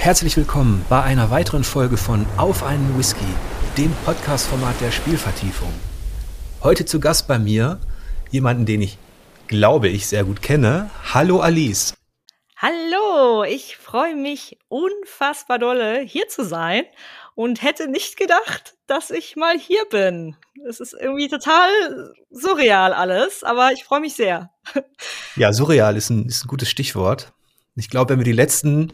Herzlich willkommen bei einer weiteren Folge von Auf einen Whisky, dem Podcast-Format der Spielvertiefung. Heute zu Gast bei mir jemanden, den ich glaube ich sehr gut kenne. Hallo Alice. Hallo, ich freue mich unfassbar dolle, hier zu sein und hätte nicht gedacht, dass ich mal hier bin. Es ist irgendwie total surreal alles, aber ich freue mich sehr. Ja, surreal ist ein, ist ein gutes Stichwort. Ich glaube, wenn wir die letzten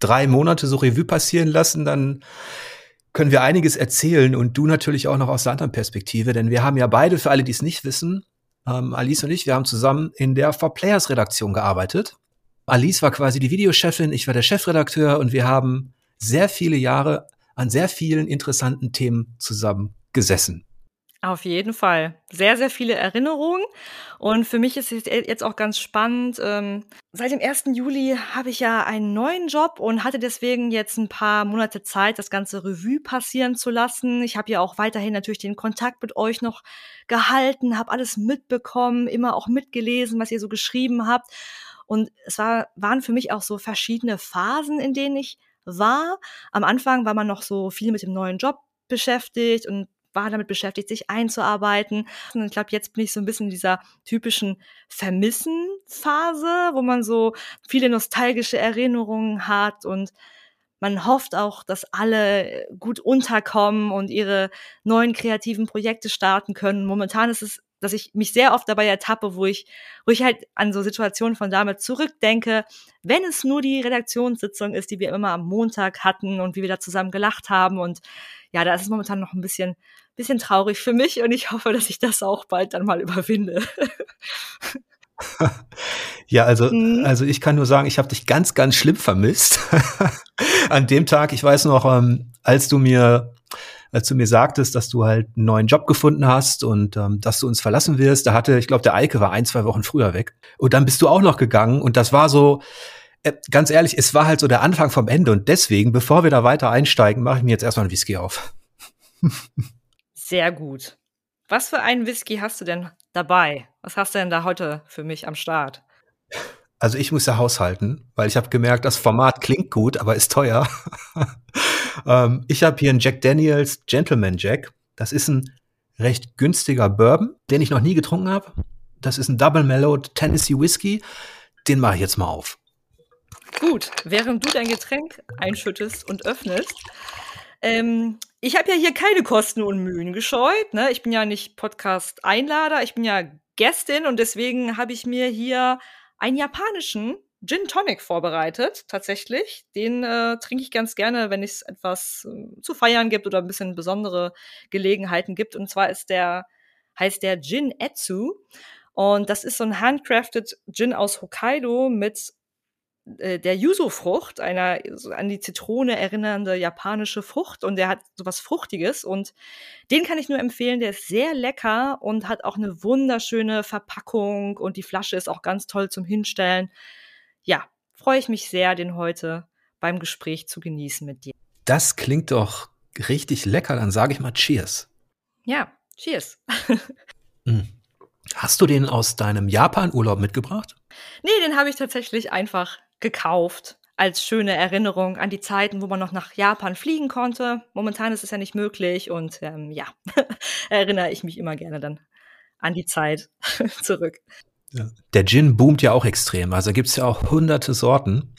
drei Monate so Revue passieren lassen, dann können wir einiges erzählen und du natürlich auch noch aus der anderen Perspektive, denn wir haben ja beide, für alle, die es nicht wissen, ähm, Alice und ich, wir haben zusammen in der For Players Redaktion gearbeitet. Alice war quasi die Videochefin, ich war der Chefredakteur und wir haben sehr viele Jahre an sehr vielen interessanten Themen zusammen gesessen. Auf jeden Fall. Sehr, sehr viele Erinnerungen. Und für mich ist es jetzt auch ganz spannend. Ähm, seit dem 1. Juli habe ich ja einen neuen Job und hatte deswegen jetzt ein paar Monate Zeit, das ganze Revue passieren zu lassen. Ich habe ja auch weiterhin natürlich den Kontakt mit euch noch gehalten, habe alles mitbekommen, immer auch mitgelesen, was ihr so geschrieben habt. Und es war, waren für mich auch so verschiedene Phasen, in denen ich war. Am Anfang war man noch so viel mit dem neuen Job beschäftigt und war damit beschäftigt, sich einzuarbeiten. Und ich glaube, jetzt bin ich so ein bisschen in dieser typischen Vermissen-Phase, wo man so viele nostalgische Erinnerungen hat und man hofft auch, dass alle gut unterkommen und ihre neuen kreativen Projekte starten können. Momentan ist es, dass ich mich sehr oft dabei ertappe, wo ich, wo ich halt an so Situationen von damals zurückdenke, wenn es nur die Redaktionssitzung ist, die wir immer am Montag hatten und wie wir da zusammen gelacht haben und ja, da ist es momentan noch ein bisschen, bisschen traurig für mich und ich hoffe, dass ich das auch bald dann mal überwinde. ja, also, mhm. also ich kann nur sagen, ich habe dich ganz, ganz schlimm vermisst. An dem Tag, ich weiß noch, ähm, als du mir als du mir sagtest, dass du halt einen neuen Job gefunden hast und ähm, dass du uns verlassen wirst, da hatte, ich glaube, der Eike war ein, zwei Wochen früher weg. Und dann bist du auch noch gegangen und das war so, äh, ganz ehrlich, es war halt so der Anfang vom Ende und deswegen, bevor wir da weiter einsteigen, mache ich mir jetzt erstmal einen Whisky auf. Sehr gut. Was für einen Whisky hast du denn dabei? Was hast du denn da heute für mich am Start? Also ich muss ja haushalten, weil ich habe gemerkt, das Format klingt gut, aber ist teuer. ähm, ich habe hier einen Jack Daniels Gentleman Jack. Das ist ein recht günstiger Bourbon, den ich noch nie getrunken habe. Das ist ein Double Mellowed Tennessee Whisky. Den mache ich jetzt mal auf. Gut, während du dein Getränk einschüttest und öffnest, ähm, ich habe ja hier keine Kosten und Mühen gescheut. Ne? Ich bin ja nicht Podcast-Einlader, ich bin ja Gästin und deswegen habe ich mir hier einen japanischen Gin Tonic vorbereitet, tatsächlich. Den äh, trinke ich ganz gerne, wenn es etwas äh, zu feiern gibt oder ein bisschen besondere Gelegenheiten gibt. Und zwar ist der, heißt der Gin Etsu. Und das ist so ein handcrafted Gin aus Hokkaido mit der Yuzu-Frucht, einer so an die Zitrone erinnernde japanische Frucht und der hat sowas Fruchtiges und den kann ich nur empfehlen, der ist sehr lecker und hat auch eine wunderschöne Verpackung und die Flasche ist auch ganz toll zum Hinstellen. Ja, freue ich mich sehr, den heute beim Gespräch zu genießen mit dir. Das klingt doch richtig lecker, dann sage ich mal Cheers. Ja, Cheers. mm. Hast du den aus deinem Japan-Urlaub mitgebracht? Nee, den habe ich tatsächlich einfach gekauft als schöne Erinnerung an die Zeiten, wo man noch nach Japan fliegen konnte. Momentan ist es ja nicht möglich und ähm, ja, erinnere ich mich immer gerne dann an die Zeit zurück. Ja. Der Gin boomt ja auch extrem. Also gibt es ja auch hunderte Sorten.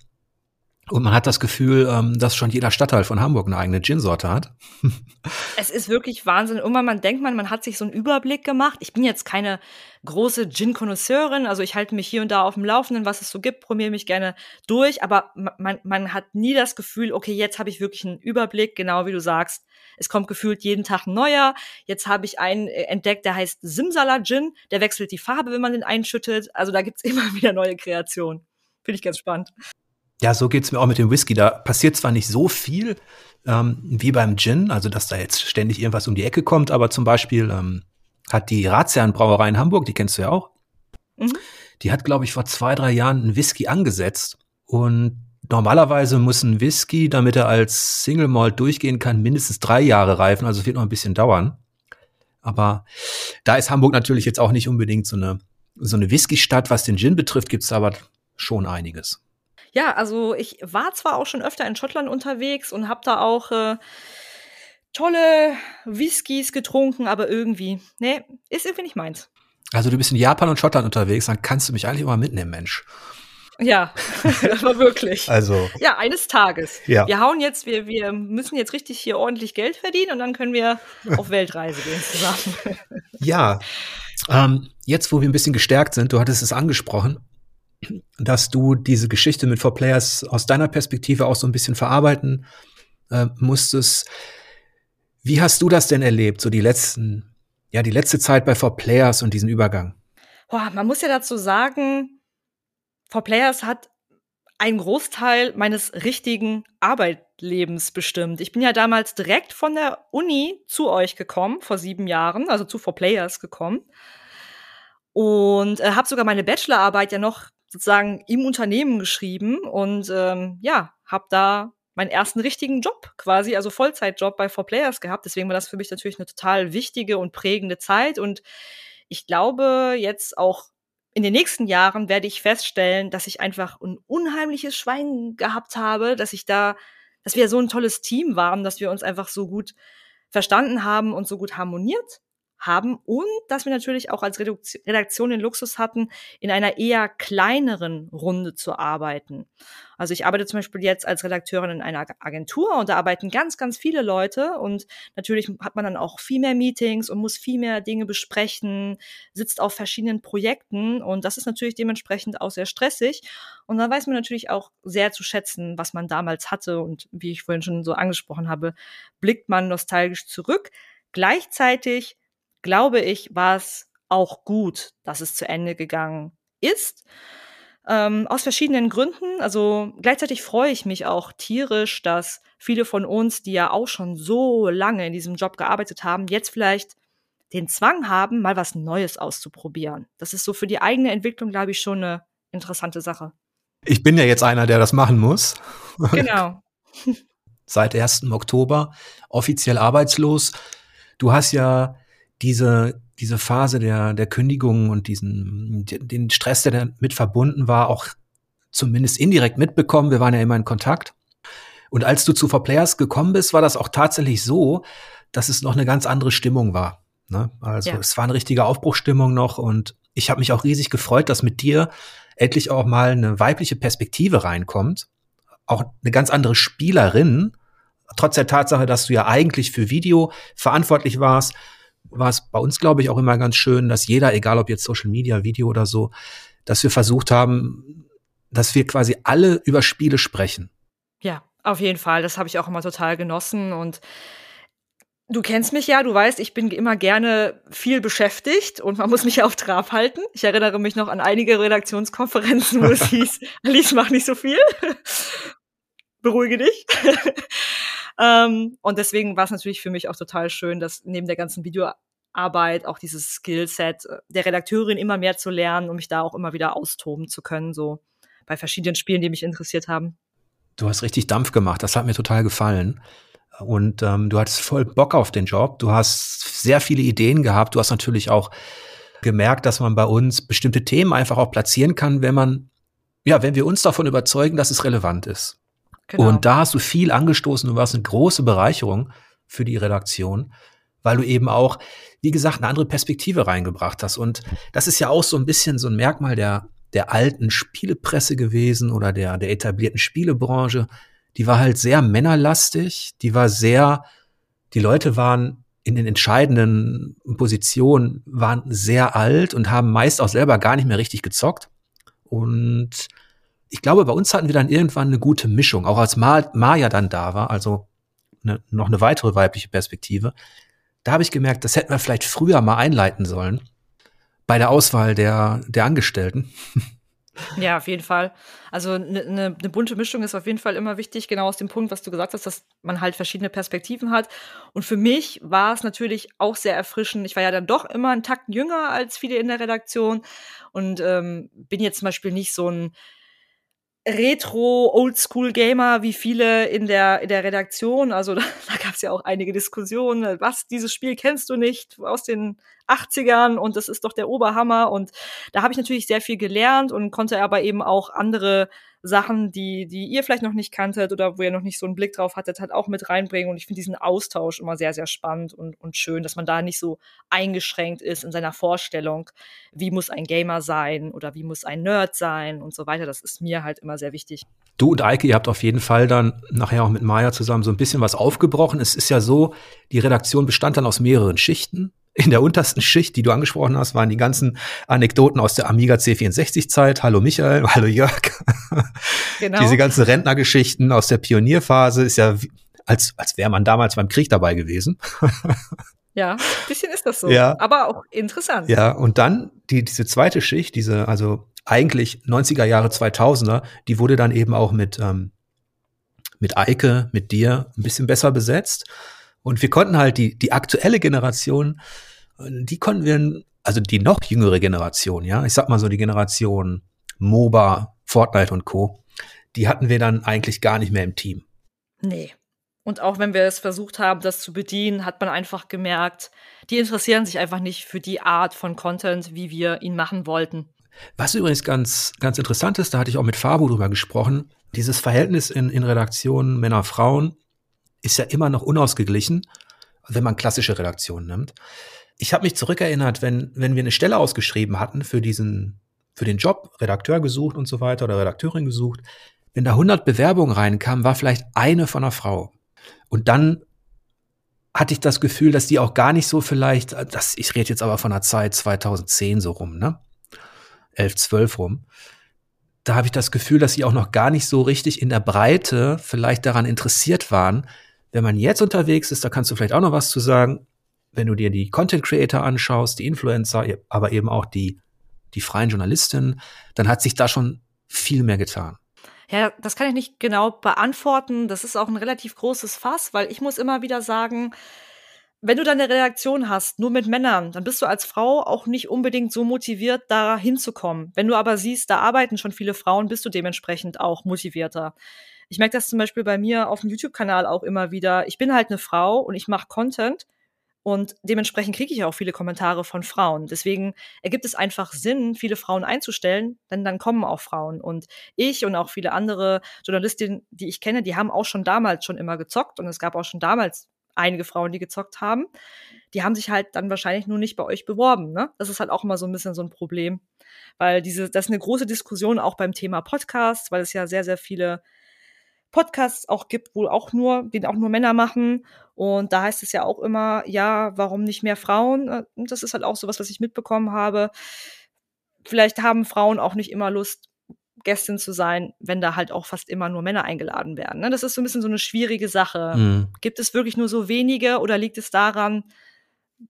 Und man hat das Gefühl, ähm, dass schon jeder Stadtteil von Hamburg eine eigene Gin-Sorte hat. es ist wirklich Wahnsinn. Irgendwann man denkt man, man hat sich so einen Überblick gemacht. Ich bin jetzt keine große Gin-Konnoisseurin, also ich halte mich hier und da auf dem Laufenden, was es so gibt, probiere mich gerne durch, aber man, man hat nie das Gefühl, okay, jetzt habe ich wirklich einen Überblick, genau wie du sagst. Es kommt gefühlt jeden Tag ein neuer. Jetzt habe ich einen äh, entdeckt, der heißt Simsala Gin. Der wechselt die Farbe, wenn man den einschüttet. Also da gibt's immer wieder neue Kreationen. Finde ich ganz spannend. Ja, so geht's mir auch mit dem Whisky. Da passiert zwar nicht so viel ähm, wie beim Gin, also dass da jetzt ständig irgendwas um die Ecke kommt, aber zum Beispiel ähm, hat die Razian Brauerei in Hamburg, die kennst du ja auch, mhm. die hat, glaube ich, vor zwei, drei Jahren einen Whisky angesetzt. Und normalerweise muss ein Whisky, damit er als Single Malt durchgehen kann, mindestens drei Jahre reifen, also es wird noch ein bisschen dauern. Aber da ist Hamburg natürlich jetzt auch nicht unbedingt so eine, so eine Whisky-Stadt. Was den Gin betrifft, gibt's aber schon einiges. Ja, also ich war zwar auch schon öfter in Schottland unterwegs und habe da auch äh, tolle Whiskys getrunken, aber irgendwie, nee, ist irgendwie nicht meins. Also du bist in Japan und Schottland unterwegs, dann kannst du mich eigentlich immer mitnehmen, Mensch. Ja, aber wirklich. Also. Ja, eines Tages. Ja. Wir hauen jetzt, wir, wir müssen jetzt richtig hier ordentlich Geld verdienen und dann können wir auf Weltreise gehen zusammen. Ja, ähm, jetzt wo wir ein bisschen gestärkt sind, du hattest es angesprochen, dass du diese Geschichte mit Four Players aus deiner Perspektive auch so ein bisschen verarbeiten äh, musstest. Wie hast du das denn erlebt, so die letzten, ja, die letzte Zeit bei Four Players und diesen Übergang? Boah, man muss ja dazu sagen, For Players hat einen Großteil meines richtigen Arbeitlebens bestimmt. Ich bin ja damals direkt von der Uni zu euch gekommen, vor sieben Jahren, also zu For Players gekommen. Und äh, habe sogar meine Bachelorarbeit ja noch sozusagen im Unternehmen geschrieben und ähm, ja, habe da meinen ersten richtigen Job quasi, also Vollzeitjob bei For Players gehabt. Deswegen war das für mich natürlich eine total wichtige und prägende Zeit. Und ich glaube jetzt auch in den nächsten Jahren werde ich feststellen, dass ich einfach ein unheimliches Schwein gehabt habe, dass ich da, dass wir so ein tolles Team waren, dass wir uns einfach so gut verstanden haben und so gut harmoniert haben und dass wir natürlich auch als Redaktion den Luxus hatten, in einer eher kleineren Runde zu arbeiten. Also ich arbeite zum Beispiel jetzt als Redakteurin in einer Agentur und da arbeiten ganz, ganz viele Leute und natürlich hat man dann auch viel mehr Meetings und muss viel mehr Dinge besprechen, sitzt auf verschiedenen Projekten und das ist natürlich dementsprechend auch sehr stressig und dann weiß man natürlich auch sehr zu schätzen, was man damals hatte und wie ich vorhin schon so angesprochen habe, blickt man nostalgisch zurück. Gleichzeitig glaube ich, war es auch gut, dass es zu Ende gegangen ist. Ähm, aus verschiedenen Gründen. Also gleichzeitig freue ich mich auch tierisch, dass viele von uns, die ja auch schon so lange in diesem Job gearbeitet haben, jetzt vielleicht den Zwang haben, mal was Neues auszuprobieren. Das ist so für die eigene Entwicklung, glaube ich, schon eine interessante Sache. Ich bin ja jetzt einer, der das machen muss. Genau. Seit 1. Oktober offiziell arbeitslos. Du hast ja diese, diese Phase der, der Kündigung und diesen, den Stress, der damit verbunden war, auch zumindest indirekt mitbekommen. Wir waren ja immer in Kontakt. Und als du zu For Players gekommen bist, war das auch tatsächlich so, dass es noch eine ganz andere Stimmung war. Ne? Also ja. es war eine richtige Aufbruchstimmung noch und ich habe mich auch riesig gefreut, dass mit dir endlich auch mal eine weibliche Perspektive reinkommt. Auch eine ganz andere Spielerin, trotz der Tatsache, dass du ja eigentlich für Video verantwortlich warst, war es bei uns, glaube ich, auch immer ganz schön, dass jeder, egal ob jetzt Social Media, Video oder so, dass wir versucht haben, dass wir quasi alle über Spiele sprechen. Ja, auf jeden Fall. Das habe ich auch immer total genossen und Du kennst mich ja, du weißt, ich bin immer gerne viel beschäftigt und man muss mich auf Trab halten. Ich erinnere mich noch an einige Redaktionskonferenzen, wo es hieß, Alice, mach nicht so viel. Beruhige dich. Ähm, und deswegen war es natürlich für mich auch total schön, dass neben der ganzen Videoarbeit auch dieses Skillset äh, der Redakteurin immer mehr zu lernen, um mich da auch immer wieder austoben zu können, so bei verschiedenen Spielen, die mich interessiert haben. Du hast richtig Dampf gemacht, das hat mir total gefallen. Und ähm, du hattest voll Bock auf den Job. Du hast sehr viele Ideen gehabt. Du hast natürlich auch gemerkt, dass man bei uns bestimmte Themen einfach auch platzieren kann, wenn man, ja, wenn wir uns davon überzeugen, dass es relevant ist. Genau. Und da hast du viel angestoßen und warst eine große Bereicherung für die Redaktion, weil du eben auch, wie gesagt, eine andere Perspektive reingebracht hast. Und das ist ja auch so ein bisschen so ein Merkmal der, der alten Spielepresse gewesen oder der, der etablierten Spielebranche. Die war halt sehr männerlastig, die war sehr, die Leute waren in den entscheidenden Positionen, waren sehr alt und haben meist auch selber gar nicht mehr richtig gezockt. Und ich glaube, bei uns hatten wir dann irgendwann eine gute Mischung, auch als Ma Maya dann da war, also eine, noch eine weitere weibliche Perspektive. Da habe ich gemerkt, das hätten wir vielleicht früher mal einleiten sollen bei der Auswahl der, der Angestellten. Ja, auf jeden Fall. Also eine ne, ne bunte Mischung ist auf jeden Fall immer wichtig, genau aus dem Punkt, was du gesagt hast, dass man halt verschiedene Perspektiven hat. Und für mich war es natürlich auch sehr erfrischend. Ich war ja dann doch immer einen Takt jünger als viele in der Redaktion und ähm, bin jetzt zum Beispiel nicht so ein Retro-Oldschool-Gamer wie viele in der, in der Redaktion. Also da, da gab es ja auch einige Diskussionen. Was, dieses Spiel kennst du nicht aus den 80ern und das ist doch der Oberhammer. Und da habe ich natürlich sehr viel gelernt und konnte aber eben auch andere Sachen, die, die ihr vielleicht noch nicht kanntet oder wo ihr noch nicht so einen Blick drauf hattet, halt auch mit reinbringen. Und ich finde diesen Austausch immer sehr, sehr spannend und, und schön, dass man da nicht so eingeschränkt ist in seiner Vorstellung, wie muss ein Gamer sein oder wie muss ein Nerd sein und so weiter. Das ist mir halt immer sehr wichtig. Du und Eike, ihr habt auf jeden Fall dann nachher auch mit Maya zusammen so ein bisschen was aufgebrochen. Es ist ja so, die Redaktion bestand dann aus mehreren Schichten in der untersten Schicht, die du angesprochen hast, waren die ganzen Anekdoten aus der Amiga C64-Zeit. Hallo Michael, hallo Jörg. Genau. Diese ganzen Rentnergeschichten aus der Pionierphase ist ja, als, als wäre man damals beim Krieg dabei gewesen. Ja, ein bisschen ist das so. Ja. Aber auch interessant. Ja, und dann die, diese zweite Schicht, diese, also eigentlich 90er Jahre, 2000er, die wurde dann eben auch mit, ähm, mit Eike, mit dir ein bisschen besser besetzt. Und wir konnten halt die, die aktuelle Generation, die konnten wir, also die noch jüngere Generation, ja, ich sag mal so die Generation MOBA, Fortnite und Co., die hatten wir dann eigentlich gar nicht mehr im Team. Nee. Und auch wenn wir es versucht haben, das zu bedienen, hat man einfach gemerkt, die interessieren sich einfach nicht für die Art von Content, wie wir ihn machen wollten. Was übrigens ganz, ganz interessant ist, da hatte ich auch mit Fabu drüber gesprochen, dieses Verhältnis in, in Redaktionen Männer-Frauen ist ja immer noch unausgeglichen, wenn man klassische Redaktionen nimmt. Ich habe mich zurückerinnert, wenn, wenn wir eine Stelle ausgeschrieben hatten für diesen, für den Job, Redakteur gesucht und so weiter oder Redakteurin gesucht, wenn da 100 Bewerbungen reinkamen, war vielleicht eine von einer Frau. Und dann hatte ich das Gefühl, dass die auch gar nicht so vielleicht, das, ich rede jetzt aber von der Zeit 2010 so rum, ne? 11, 12 rum. Da habe ich das Gefühl, dass sie auch noch gar nicht so richtig in der Breite vielleicht daran interessiert waren, wenn man jetzt unterwegs ist, da kannst du vielleicht auch noch was zu sagen, wenn du dir die Content Creator anschaust, die Influencer, aber eben auch die, die freien Journalistinnen, dann hat sich da schon viel mehr getan. Ja, das kann ich nicht genau beantworten. Das ist auch ein relativ großes Fass, weil ich muss immer wieder sagen, wenn du deine Reaktion hast, nur mit Männern, dann bist du als Frau auch nicht unbedingt so motiviert, da hinzukommen. Wenn du aber siehst, da arbeiten schon viele Frauen, bist du dementsprechend auch motivierter. Ich merke das zum Beispiel bei mir auf dem YouTube-Kanal auch immer wieder. Ich bin halt eine Frau und ich mache Content und dementsprechend kriege ich auch viele Kommentare von Frauen. Deswegen ergibt es einfach Sinn, viele Frauen einzustellen, denn dann kommen auch Frauen. Und ich und auch viele andere Journalistinnen, die ich kenne, die haben auch schon damals schon immer gezockt und es gab auch schon damals einige Frauen, die gezockt haben. Die haben sich halt dann wahrscheinlich nur nicht bei euch beworben. Ne? Das ist halt auch immer so ein bisschen so ein Problem. Weil diese, das ist eine große Diskussion auch beim Thema Podcasts, weil es ja sehr, sehr viele Podcasts auch gibt, wo auch nur, den auch nur Männer machen. Und da heißt es ja auch immer, ja, warum nicht mehr Frauen? Äh, und das ist halt auch so was, was ich mitbekommen habe. Vielleicht haben Frauen auch nicht immer Lust, Gästin zu sein, wenn da halt auch fast immer nur Männer eingeladen werden. Ne? Das ist so ein bisschen so eine schwierige Sache. Mhm. Gibt es wirklich nur so wenige oder liegt es daran,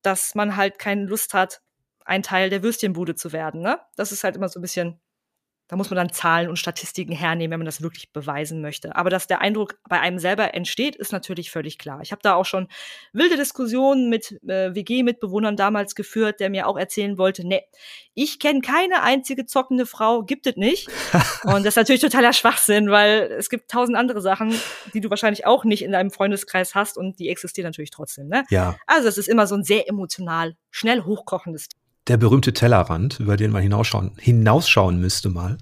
dass man halt keine Lust hat, ein Teil der Würstchenbude zu werden? Ne? Das ist halt immer so ein bisschen da muss man dann Zahlen und Statistiken hernehmen, wenn man das wirklich beweisen möchte. Aber dass der Eindruck bei einem selber entsteht, ist natürlich völlig klar. Ich habe da auch schon wilde Diskussionen mit äh, WG-Mitbewohnern damals geführt, der mir auch erzählen wollte, nee, ich kenne keine einzige zockende Frau, gibt es nicht. und das ist natürlich totaler Schwachsinn, weil es gibt tausend andere Sachen, die du wahrscheinlich auch nicht in deinem Freundeskreis hast und die existieren natürlich trotzdem. Ne? Ja. Also es ist immer so ein sehr emotional, schnell hochkochendes Thema der berühmte Tellerrand, über den man hinausschauen, hinausschauen müsste mal.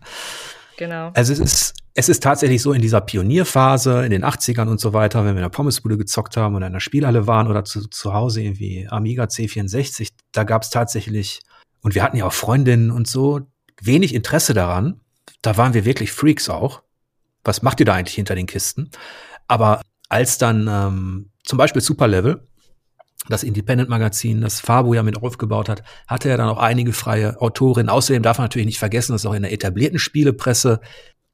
Genau. Also es ist, es ist tatsächlich so in dieser Pionierphase, in den 80ern und so weiter, wenn wir in der Pommesbude gezockt haben oder in der Spielhalle waren oder zu, zu Hause irgendwie Amiga C64, da gab es tatsächlich, und wir hatten ja auch Freundinnen und so, wenig Interesse daran. Da waren wir wirklich Freaks auch. Was macht ihr da eigentlich hinter den Kisten? Aber als dann ähm, zum Beispiel Superlevel das Independent-Magazin, das Fabo ja mit aufgebaut hat, hatte er dann auch einige freie Autorinnen. Außerdem darf man natürlich nicht vergessen, dass auch in der etablierten Spielepresse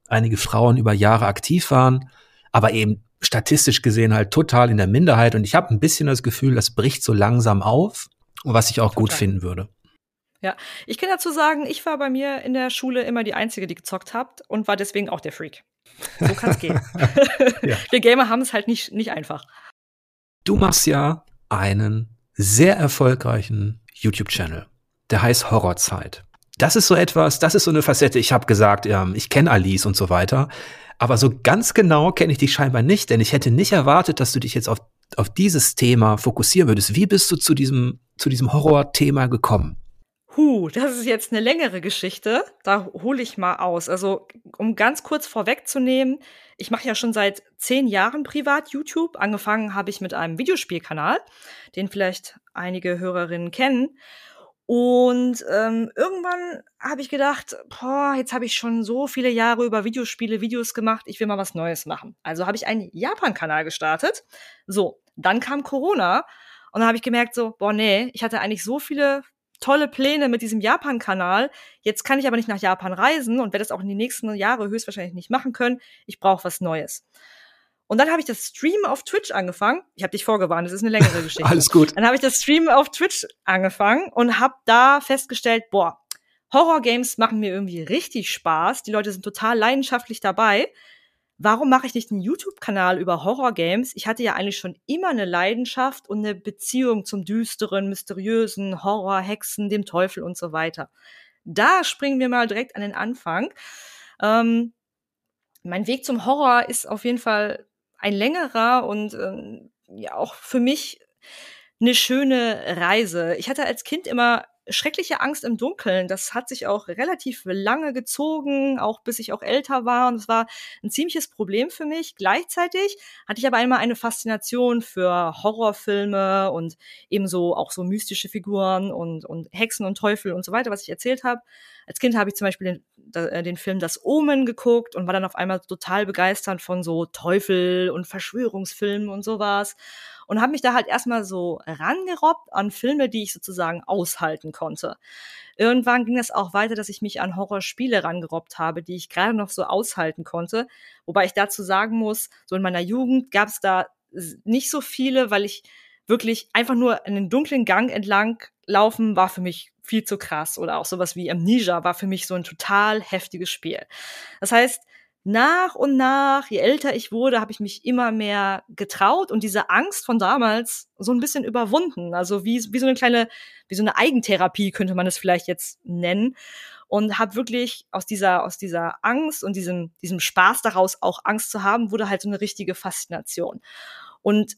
einige Frauen über Jahre aktiv waren, aber eben statistisch gesehen halt total in der Minderheit. Und ich habe ein bisschen das Gefühl, das bricht so langsam auf, was ich auch total. gut finden würde. Ja, ich kann dazu sagen, ich war bei mir in der Schule immer die Einzige, die gezockt hat und war deswegen auch der Freak. So kann es gehen. ja. Wir Gamer haben es halt nicht, nicht einfach. Du machst ja einen sehr erfolgreichen YouTube-Channel. Der heißt Horrorzeit. Das ist so etwas, das ist so eine Facette. Ich habe gesagt, ähm, ich kenne Alice und so weiter. Aber so ganz genau kenne ich dich scheinbar nicht, denn ich hätte nicht erwartet, dass du dich jetzt auf, auf dieses Thema fokussieren würdest. Wie bist du zu diesem, zu diesem Horror-Thema gekommen? Huh, das ist jetzt eine längere Geschichte. Da hole ich mal aus. Also, um ganz kurz vorwegzunehmen, ich mache ja schon seit zehn Jahren privat YouTube. Angefangen habe ich mit einem Videospielkanal, den vielleicht einige Hörerinnen kennen. Und ähm, irgendwann habe ich gedacht, boah, jetzt habe ich schon so viele Jahre über Videospiele Videos gemacht, ich will mal was Neues machen. Also habe ich einen Japan-Kanal gestartet. So, dann kam Corona und dann habe ich gemerkt, so, boah, nee, ich hatte eigentlich so viele tolle Pläne mit diesem Japan-Kanal. Jetzt kann ich aber nicht nach Japan reisen und werde das auch in die nächsten Jahre höchstwahrscheinlich nicht machen können. Ich brauche was Neues. Und dann habe ich das Stream auf Twitch angefangen. Ich habe dich vorgewarnt, das ist eine längere Geschichte. Alles gut. Dann habe ich das Stream auf Twitch angefangen und habe da festgestellt, boah, Horror-Games machen mir irgendwie richtig Spaß. Die Leute sind total leidenschaftlich dabei. Warum mache ich nicht einen YouTube-Kanal über Horror-Games? Ich hatte ja eigentlich schon immer eine Leidenschaft und eine Beziehung zum düsteren, mysteriösen, Horror, Hexen, dem Teufel und so weiter. Da springen wir mal direkt an den Anfang. Ähm, mein Weg zum Horror ist auf jeden Fall ein längerer und ähm, ja auch für mich eine schöne Reise. Ich hatte als Kind immer schreckliche Angst im Dunkeln. Das hat sich auch relativ lange gezogen, auch bis ich auch älter war. Und es war ein ziemliches Problem für mich. Gleichzeitig hatte ich aber einmal eine Faszination für Horrorfilme und ebenso auch so mystische Figuren und, und Hexen und Teufel und so weiter, was ich erzählt habe. Als Kind habe ich zum Beispiel den, äh, den Film Das Omen geguckt und war dann auf einmal total begeistert von so Teufel und Verschwörungsfilmen und sowas und habe mich da halt erstmal so rangerobbt an Filme, die ich sozusagen aushalten konnte. Irgendwann ging es auch weiter, dass ich mich an Horrorspiele rangerobbt habe, die ich gerade noch so aushalten konnte. Wobei ich dazu sagen muss, so in meiner Jugend gab es da nicht so viele, weil ich wirklich einfach nur einen dunklen Gang entlang laufen war für mich viel zu krass. Oder auch sowas wie Amnesia war für mich so ein total heftiges Spiel. Das heißt, nach und nach, je älter ich wurde, habe ich mich immer mehr getraut und diese Angst von damals so ein bisschen überwunden. Also wie, wie so eine kleine, wie so eine Eigentherapie könnte man es vielleicht jetzt nennen. Und habe wirklich aus dieser, aus dieser Angst und diesem, diesem Spaß daraus auch Angst zu haben, wurde halt so eine richtige Faszination. Und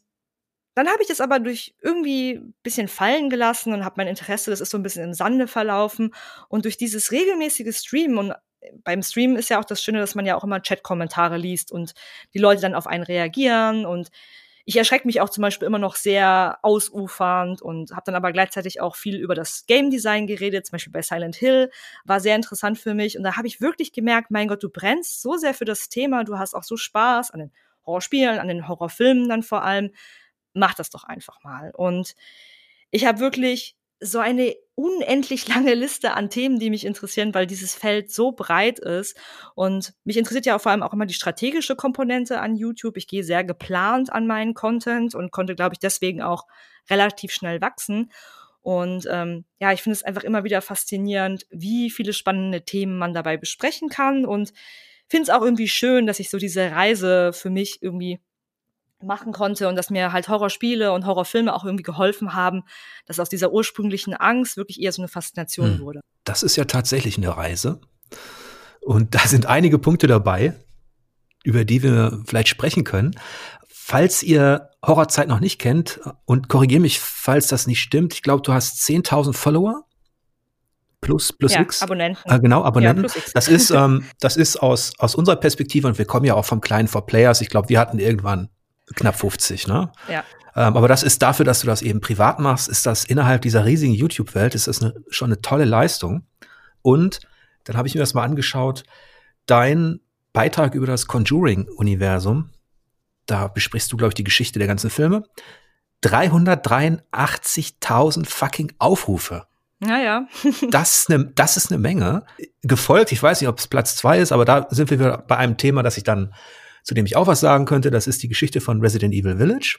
dann habe ich das aber durch irgendwie bisschen fallen gelassen und habe mein Interesse, das ist so ein bisschen im Sande verlaufen. Und durch dieses regelmäßige Streamen und beim Streamen ist ja auch das Schöne, dass man ja auch immer Chat-Kommentare liest und die Leute dann auf einen reagieren. Und ich erschrecke mich auch zum Beispiel immer noch sehr ausufernd und habe dann aber gleichzeitig auch viel über das Game Design geredet, zum Beispiel bei Silent Hill, war sehr interessant für mich. Und da habe ich wirklich gemerkt, mein Gott, du brennst so sehr für das Thema, du hast auch so Spaß an den Horrorspielen, an den Horrorfilmen dann vor allem, mach das doch einfach mal und ich habe wirklich so eine unendlich lange Liste an Themen, die mich interessieren, weil dieses Feld so breit ist. Und mich interessiert ja vor allem auch immer die strategische Komponente an YouTube. Ich gehe sehr geplant an meinen Content und konnte, glaube ich, deswegen auch relativ schnell wachsen. Und ähm, ja, ich finde es einfach immer wieder faszinierend, wie viele spannende Themen man dabei besprechen kann. Und finde es auch irgendwie schön, dass ich so diese Reise für mich irgendwie machen konnte und dass mir halt Horrorspiele und Horrorfilme auch irgendwie geholfen haben, dass aus dieser ursprünglichen Angst wirklich eher so eine Faszination hm. wurde. Das ist ja tatsächlich eine Reise. Und da sind einige Punkte dabei, über die wir vielleicht sprechen können. Falls ihr Horrorzeit noch nicht kennt und korrigiere mich, falls das nicht stimmt, ich glaube, du hast 10.000 Follower plus plus ja, X. Abonnenten. Äh, genau, Abonnenten. Ja, das ist ähm, das ist aus aus unserer Perspektive und wir kommen ja auch vom kleinen For Players. Ich glaube, wir hatten irgendwann knapp 50, ne? Ja. Ähm, aber das ist dafür, dass du das eben privat machst, ist das innerhalb dieser riesigen YouTube-Welt, ist das eine, schon eine tolle Leistung. Und dann habe ich mir das mal angeschaut, dein Beitrag über das Conjuring-Universum, da besprichst du, glaube ich, die Geschichte der ganzen Filme. 383.000 fucking Aufrufe. Naja. das, ist eine, das ist eine Menge. Gefolgt, ich weiß nicht, ob es Platz zwei ist, aber da sind wir wieder bei einem Thema, das ich dann zu dem ich auch was sagen könnte, das ist die Geschichte von Resident Evil Village.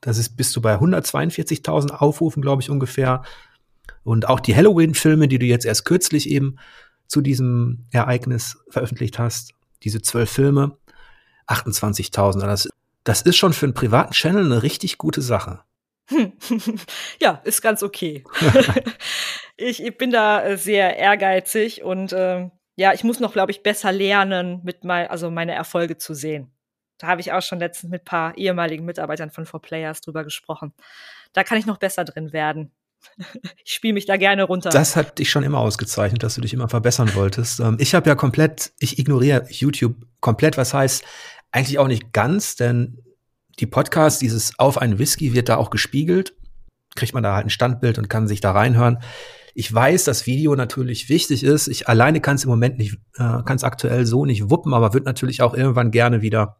Das ist bist du bei 142.000 Aufrufen, glaube ich, ungefähr. Und auch die Halloween-Filme, die du jetzt erst kürzlich eben zu diesem Ereignis veröffentlicht hast, diese zwölf Filme, 28.000. Das, das ist schon für einen privaten Channel eine richtig gute Sache. ja, ist ganz okay. ich, ich, bin da sehr ehrgeizig und äh, ja, ich muss noch, glaube ich, besser lernen, mit mein, also meine Erfolge zu sehen. Da habe ich auch schon letztens mit ein paar ehemaligen Mitarbeitern von 4Players drüber gesprochen. Da kann ich noch besser drin werden. ich spiele mich da gerne runter. Das hat dich schon immer ausgezeichnet, dass du dich immer verbessern wolltest. Ähm, ich habe ja komplett, ich ignoriere YouTube komplett, was heißt eigentlich auch nicht ganz, denn die Podcasts, dieses Auf einen Whisky wird da auch gespiegelt. Kriegt man da halt ein Standbild und kann sich da reinhören. Ich weiß, dass Video natürlich wichtig ist. Ich alleine kann es im Moment nicht, äh, kann es aktuell so nicht wuppen, aber wird natürlich auch irgendwann gerne wieder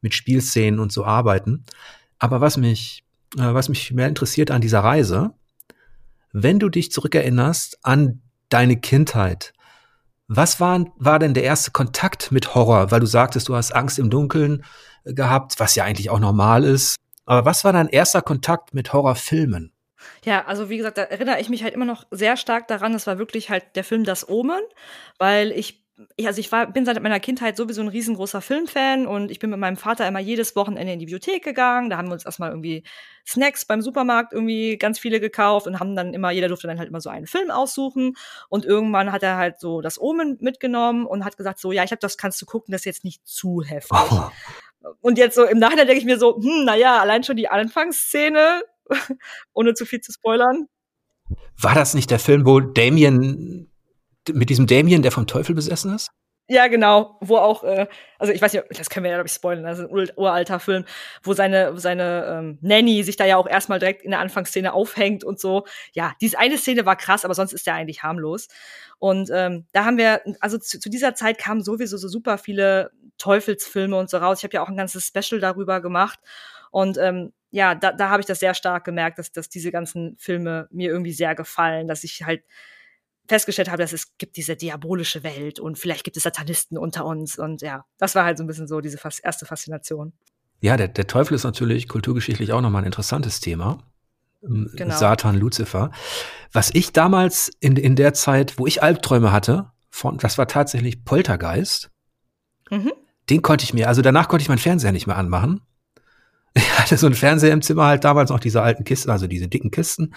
mit Spielszenen und so arbeiten. Aber was mich, äh, was mich mehr interessiert an dieser Reise, wenn du dich zurückerinnerst an deine Kindheit, was war, war denn der erste Kontakt mit Horror? Weil du sagtest, du hast Angst im Dunkeln äh, gehabt, was ja eigentlich auch normal ist. Aber was war dein erster Kontakt mit Horrorfilmen? Ja, also wie gesagt, da erinnere ich mich halt immer noch sehr stark daran. Das war wirklich halt der Film Das Omen, weil ich ich, also ich war, bin seit meiner Kindheit sowieso ein riesengroßer Filmfan und ich bin mit meinem Vater immer jedes Wochenende in die Bibliothek gegangen. Da haben wir uns erstmal irgendwie Snacks beim Supermarkt irgendwie ganz viele gekauft und haben dann immer, jeder durfte dann halt immer so einen Film aussuchen. Und irgendwann hat er halt so das Omen mitgenommen und hat gesagt, so, ja, ich habe das kannst du gucken, das ist jetzt nicht zu heftig. Oh. Und jetzt so im Nachhinein denke ich mir so, hm, naja, allein schon die Anfangsszene, ohne zu viel zu spoilern. War das nicht der Film, wo Damien mit diesem Damien, der vom Teufel besessen ist? Ja, genau, wo auch, äh, also ich weiß nicht, das können wir ja, glaube ich, spoilern, das ist ein uralter Film, wo seine, seine ähm, Nanny sich da ja auch erstmal direkt in der Anfangsszene aufhängt und so. Ja, diese eine Szene war krass, aber sonst ist der eigentlich harmlos. Und ähm, da haben wir, also zu, zu dieser Zeit kamen sowieso so super viele Teufelsfilme und so raus. Ich habe ja auch ein ganzes Special darüber gemacht. Und ähm, ja, da, da habe ich das sehr stark gemerkt, dass, dass diese ganzen Filme mir irgendwie sehr gefallen, dass ich halt festgestellt habe, dass es gibt diese diabolische Welt und vielleicht gibt es Satanisten unter uns. Und ja, das war halt so ein bisschen so diese erste Faszination. Ja, der, der Teufel ist natürlich kulturgeschichtlich auch nochmal ein interessantes Thema. Ähm, genau. Satan, Luzifer. Was ich damals in, in der Zeit, wo ich Albträume hatte, von, das war tatsächlich Poltergeist. Mhm. Den konnte ich mir, also danach konnte ich meinen Fernseher nicht mehr anmachen. Ich hatte so einen Fernseher im Zimmer halt damals noch diese alten Kisten, also diese dicken Kisten.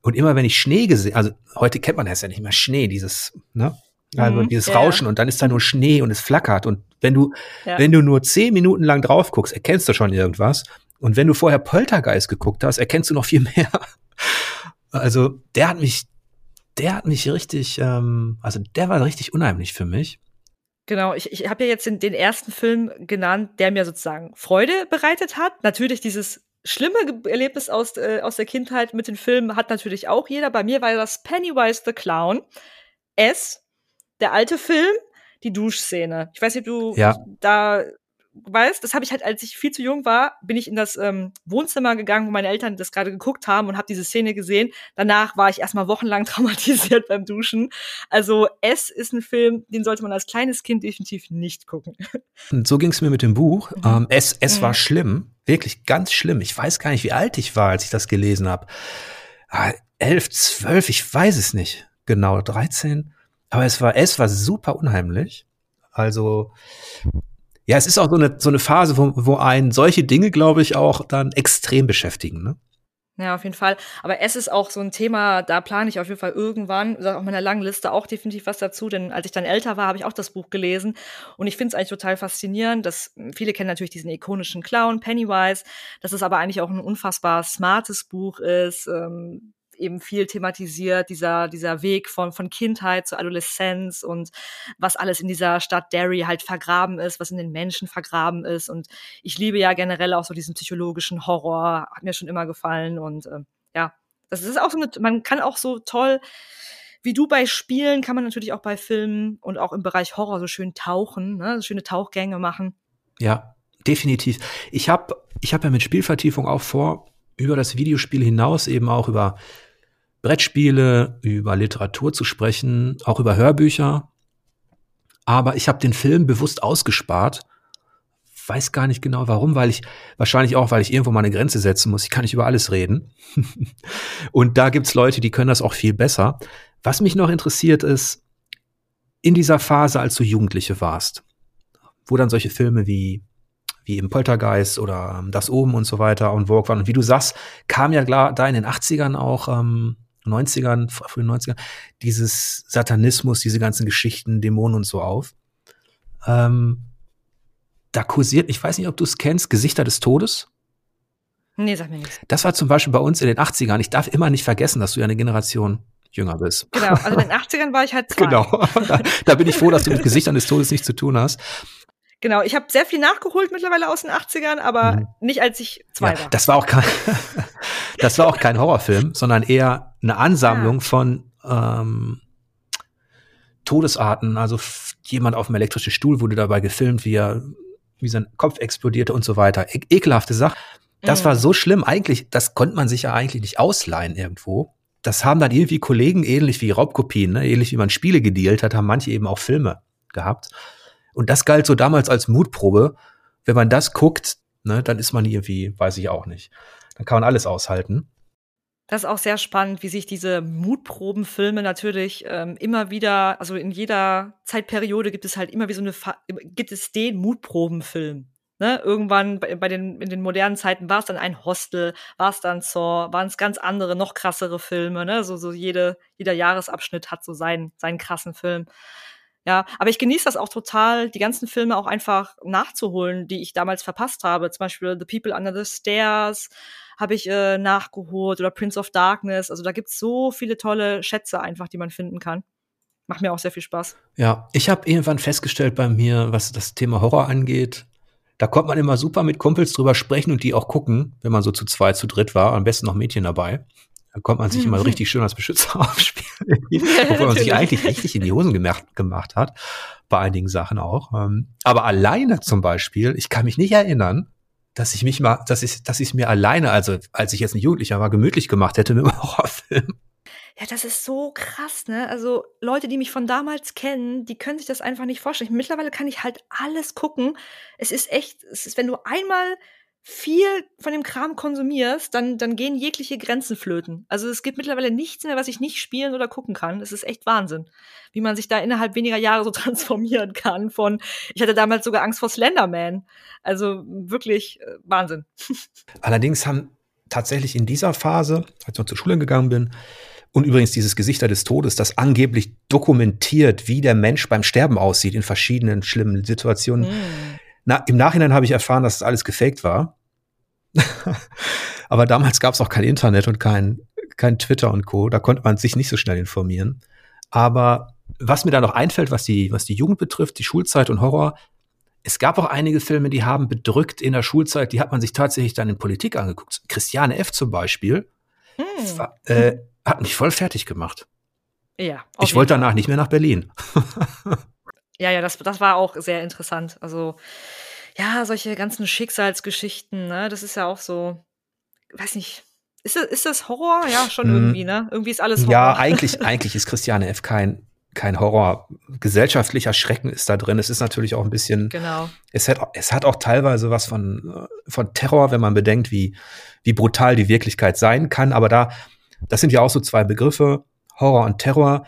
Und immer wenn ich Schnee gesehen, also heute kennt man das ja nicht mehr, Schnee, dieses, ne? Also mhm, dieses Rauschen ja. und dann ist da nur Schnee und es flackert. Und wenn du, ja. wenn du nur zehn Minuten lang drauf guckst, erkennst du schon irgendwas. Und wenn du vorher Poltergeist geguckt hast, erkennst du noch viel mehr. Also der hat mich, der hat mich richtig, ähm, also der war richtig unheimlich für mich. Genau, ich, ich habe ja jetzt den, den ersten Film genannt, der mir sozusagen Freude bereitet hat. Natürlich dieses schlimme Erlebnis aus, äh, aus der Kindheit mit den Filmen hat natürlich auch jeder. Bei mir war das Pennywise the Clown. S, der alte Film, die Duschszene. Ich weiß nicht, ob du ja. da weißt, das habe ich halt, als ich viel zu jung war, bin ich in das ähm, Wohnzimmer gegangen, wo meine Eltern das gerade geguckt haben und habe diese Szene gesehen. Danach war ich erstmal wochenlang traumatisiert beim Duschen. Also S ist ein Film, den sollte man als kleines Kind definitiv nicht gucken. Und so ging es mir mit dem Buch. Mhm. Ähm, S, es mhm. war schlimm, wirklich ganz schlimm. Ich weiß gar nicht, wie alt ich war, als ich das gelesen habe. Ah, elf, zwölf, ich weiß es nicht genau, 13. Aber es war, es war super unheimlich. Also ja, es ist auch so eine, so eine Phase, wo, wo einen solche Dinge, glaube ich, auch dann extrem beschäftigen. Ne? Ja, auf jeden Fall. Aber es ist auch so ein Thema, da plane ich auf jeden Fall irgendwann, auf meiner langen Liste auch definitiv was dazu, denn als ich dann älter war, habe ich auch das Buch gelesen und ich finde es eigentlich total faszinierend, dass viele kennen natürlich diesen ikonischen Clown Pennywise, dass es aber eigentlich auch ein unfassbar smartes Buch ist, ähm, eben viel thematisiert, dieser, dieser Weg von, von Kindheit zur Adoleszenz und was alles in dieser Stadt Derry halt vergraben ist, was in den Menschen vergraben ist. Und ich liebe ja generell auch so diesen psychologischen Horror, hat mir schon immer gefallen. Und äh, ja, das ist auch so eine, man kann auch so toll, wie du bei Spielen, kann man natürlich auch bei Filmen und auch im Bereich Horror so schön tauchen, ne? so schöne Tauchgänge machen. Ja, definitiv. Ich habe ich hab ja mit Spielvertiefung auch vor, über das Videospiel hinaus eben auch über Brettspiele, über Literatur zu sprechen, auch über Hörbücher. Aber ich habe den Film bewusst ausgespart. Weiß gar nicht genau warum, weil ich, wahrscheinlich auch, weil ich irgendwo mal eine Grenze setzen muss. Ich kann nicht über alles reden. Und da gibt's Leute, die können das auch viel besser. Was mich noch interessiert ist, in dieser Phase, als du Jugendliche warst, wo dann solche Filme wie wie im Poltergeist oder Das Oben und so weiter und Vogue waren. Und wie du sagst, kam ja klar da in den 80ern auch ähm, 90ern, frühen 90ern, dieses Satanismus, diese ganzen Geschichten, Dämonen und so auf. Ähm, da kursiert, ich weiß nicht, ob du es kennst, Gesichter des Todes. Nee, sag mir nichts. Das war zum Beispiel bei uns in den 80ern. Ich darf immer nicht vergessen, dass du ja eine Generation jünger bist. Genau, also in den 80ern war ich halt zwei. Genau. Da, da bin ich froh, dass du mit Gesichtern des Todes nichts zu tun hast. Genau, ich habe sehr viel nachgeholt mittlerweile aus den 80ern, aber mhm. nicht als ich zwei ja, war. Das war auch kein, das war auch kein Horrorfilm, sondern eher eine Ansammlung ja. von ähm, Todesarten. Also jemand auf dem elektrischen Stuhl wurde dabei gefilmt, wie er, wie sein Kopf explodierte und so weiter. E ekelhafte Sache. Das mhm. war so schlimm. Eigentlich, das konnte man sich ja eigentlich nicht ausleihen irgendwo. Das haben dann irgendwie Kollegen, ähnlich wie Raubkopien, ne? ähnlich wie man Spiele gedealt hat, haben manche eben auch Filme gehabt. Und das galt so damals als Mutprobe. Wenn man das guckt, ne, dann ist man irgendwie, weiß ich auch nicht. Dann kann man alles aushalten. Das ist auch sehr spannend, wie sich diese Mutprobenfilme natürlich ähm, immer wieder, also in jeder Zeitperiode gibt es halt immer wie so eine, gibt es den Mutprobenfilm. Ne? Irgendwann bei, bei, den, in den modernen Zeiten war es dann ein Hostel, war es dann Saw, waren es ganz andere, noch krassere Filme. Ne? So, so jede, jeder Jahresabschnitt hat so seinen, seinen krassen Film. Ja, aber ich genieße das auch total, die ganzen Filme auch einfach nachzuholen, die ich damals verpasst habe. Zum Beispiel The People Under the Stairs habe ich äh, nachgeholt oder Prince of Darkness. Also da gibt's so viele tolle Schätze einfach, die man finden kann. Macht mir auch sehr viel Spaß. Ja, ich habe irgendwann festgestellt bei mir, was das Thema Horror angeht, da konnte man immer super mit Kumpels drüber sprechen und die auch gucken, wenn man so zu zweit, zu dritt war, am besten noch Mädchen dabei. Da konnte man sich immer richtig schön als Beschützer aufspielen, obwohl man sich eigentlich richtig in die Hosen gemacht, gemacht hat, bei einigen Sachen auch. Ähm, aber alleine zum Beispiel, ich kann mich nicht erinnern, dass ich mich mal, dass ich, dass ich es mir alleine, also als ich jetzt ein Jugendlicher war, gemütlich gemacht hätte mit einem Horrorfilm. Ja, das ist so krass, ne? Also Leute, die mich von damals kennen, die können sich das einfach nicht vorstellen. Mittlerweile kann ich halt alles gucken. Es ist echt, es ist, wenn du einmal viel von dem Kram konsumierst, dann, dann gehen jegliche Grenzen flöten. Also es gibt mittlerweile nichts mehr, was ich nicht spielen oder gucken kann. Es ist echt Wahnsinn, wie man sich da innerhalb weniger Jahre so transformieren kann. Von, ich hatte damals sogar Angst vor Slenderman. Also wirklich äh, Wahnsinn. Allerdings haben tatsächlich in dieser Phase, als ich noch zur Schule gegangen bin, und übrigens dieses Gesichter des Todes, das angeblich dokumentiert, wie der Mensch beim Sterben aussieht in verschiedenen schlimmen Situationen. Mm na, Im Nachhinein habe ich erfahren, dass das alles gefaked war. Aber damals gab es auch kein Internet und kein, kein Twitter und Co. Da konnte man sich nicht so schnell informieren. Aber was mir da noch einfällt, was die, was die Jugend betrifft, die Schulzeit und Horror, es gab auch einige Filme, die haben bedrückt in der Schulzeit, die hat man sich tatsächlich dann in Politik angeguckt. Christiane F. zum Beispiel hm. war, äh, hat mich voll fertig gemacht. Ja. Ich wollte danach nicht mehr nach Berlin. Ja, ja, das, das war auch sehr interessant. Also, ja, solche ganzen Schicksalsgeschichten, ne, das ist ja auch so, weiß nicht, ist das, ist das Horror? Ja, schon mhm. irgendwie, ne? Irgendwie ist alles Horror. Ja, eigentlich, eigentlich ist Christiane F. kein, kein Horror. Gesellschaftlicher Schrecken ist da drin. Es ist natürlich auch ein bisschen. Genau. Es hat, es hat auch teilweise was von, von Terror, wenn man bedenkt, wie, wie brutal die Wirklichkeit sein kann. Aber da, das sind ja auch so zwei Begriffe, Horror und Terror.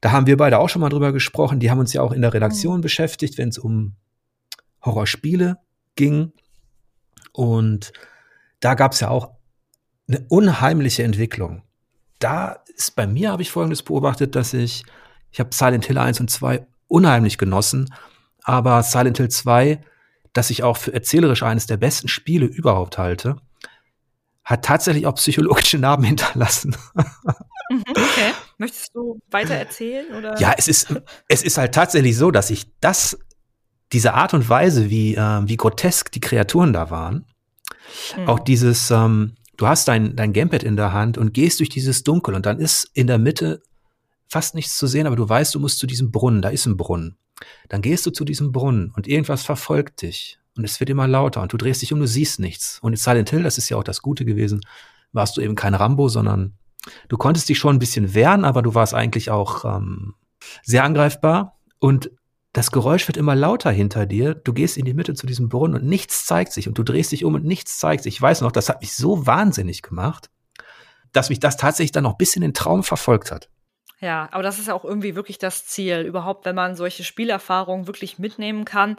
Da haben wir beide auch schon mal drüber gesprochen. Die haben uns ja auch in der Redaktion mhm. beschäftigt, wenn es um Horrorspiele ging. Und da gab es ja auch eine unheimliche Entwicklung. Da ist bei mir, habe ich Folgendes beobachtet, dass ich, ich habe Silent Hill 1 und 2 unheimlich genossen, aber Silent Hill 2, das ich auch für erzählerisch eines der besten Spiele überhaupt halte, hat tatsächlich auch psychologische Narben hinterlassen. Mhm, okay. Möchtest du weiter erzählen? Oder? Ja, es ist, es ist halt tatsächlich so, dass ich das, diese Art und Weise, wie, äh, wie grotesk die Kreaturen da waren, mhm. auch dieses, ähm, du hast dein, dein Gamepad in der Hand und gehst durch dieses Dunkel und dann ist in der Mitte fast nichts zu sehen, aber du weißt, du musst zu diesem Brunnen, da ist ein Brunnen. Dann gehst du zu diesem Brunnen und irgendwas verfolgt dich und es wird immer lauter und du drehst dich um, du siehst nichts. Und in Silent Hill, das ist ja auch das Gute gewesen, warst du eben kein Rambo, sondern du konntest dich schon ein bisschen wehren, aber du warst eigentlich auch ähm, sehr angreifbar. Und das Geräusch wird immer lauter hinter dir. Du gehst in die Mitte zu diesem Brunnen und nichts zeigt sich. Und du drehst dich um und nichts zeigt sich. Ich weiß noch, das hat mich so wahnsinnig gemacht, dass mich das tatsächlich dann noch bis in den Traum verfolgt hat. Ja, aber das ist ja auch irgendwie wirklich das Ziel, überhaupt, wenn man solche Spielerfahrungen wirklich mitnehmen kann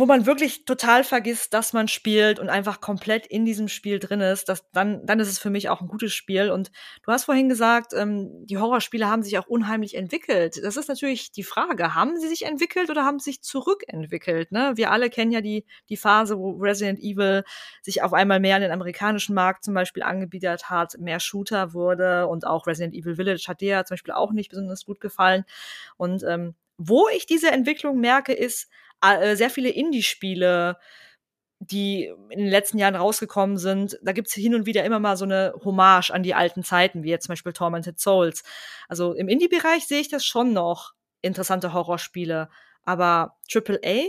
wo man wirklich total vergisst, dass man spielt und einfach komplett in diesem Spiel drin ist, das, dann, dann ist es für mich auch ein gutes Spiel. Und du hast vorhin gesagt, ähm, die Horrorspiele haben sich auch unheimlich entwickelt. Das ist natürlich die Frage, haben sie sich entwickelt oder haben sie sich zurückentwickelt? Ne? Wir alle kennen ja die, die Phase, wo Resident Evil sich auf einmal mehr an den amerikanischen Markt zum Beispiel angebietet hat, mehr Shooter wurde und auch Resident Evil Village hat ja zum Beispiel auch nicht besonders gut gefallen. Und ähm, wo ich diese Entwicklung merke, ist, äh, sehr viele Indie-Spiele, die in den letzten Jahren rausgekommen sind, da gibt's hin und wieder immer mal so eine Hommage an die alten Zeiten, wie jetzt zum Beispiel Tormented Souls. Also im Indie-Bereich sehe ich das schon noch, interessante Horrorspiele. Aber AAA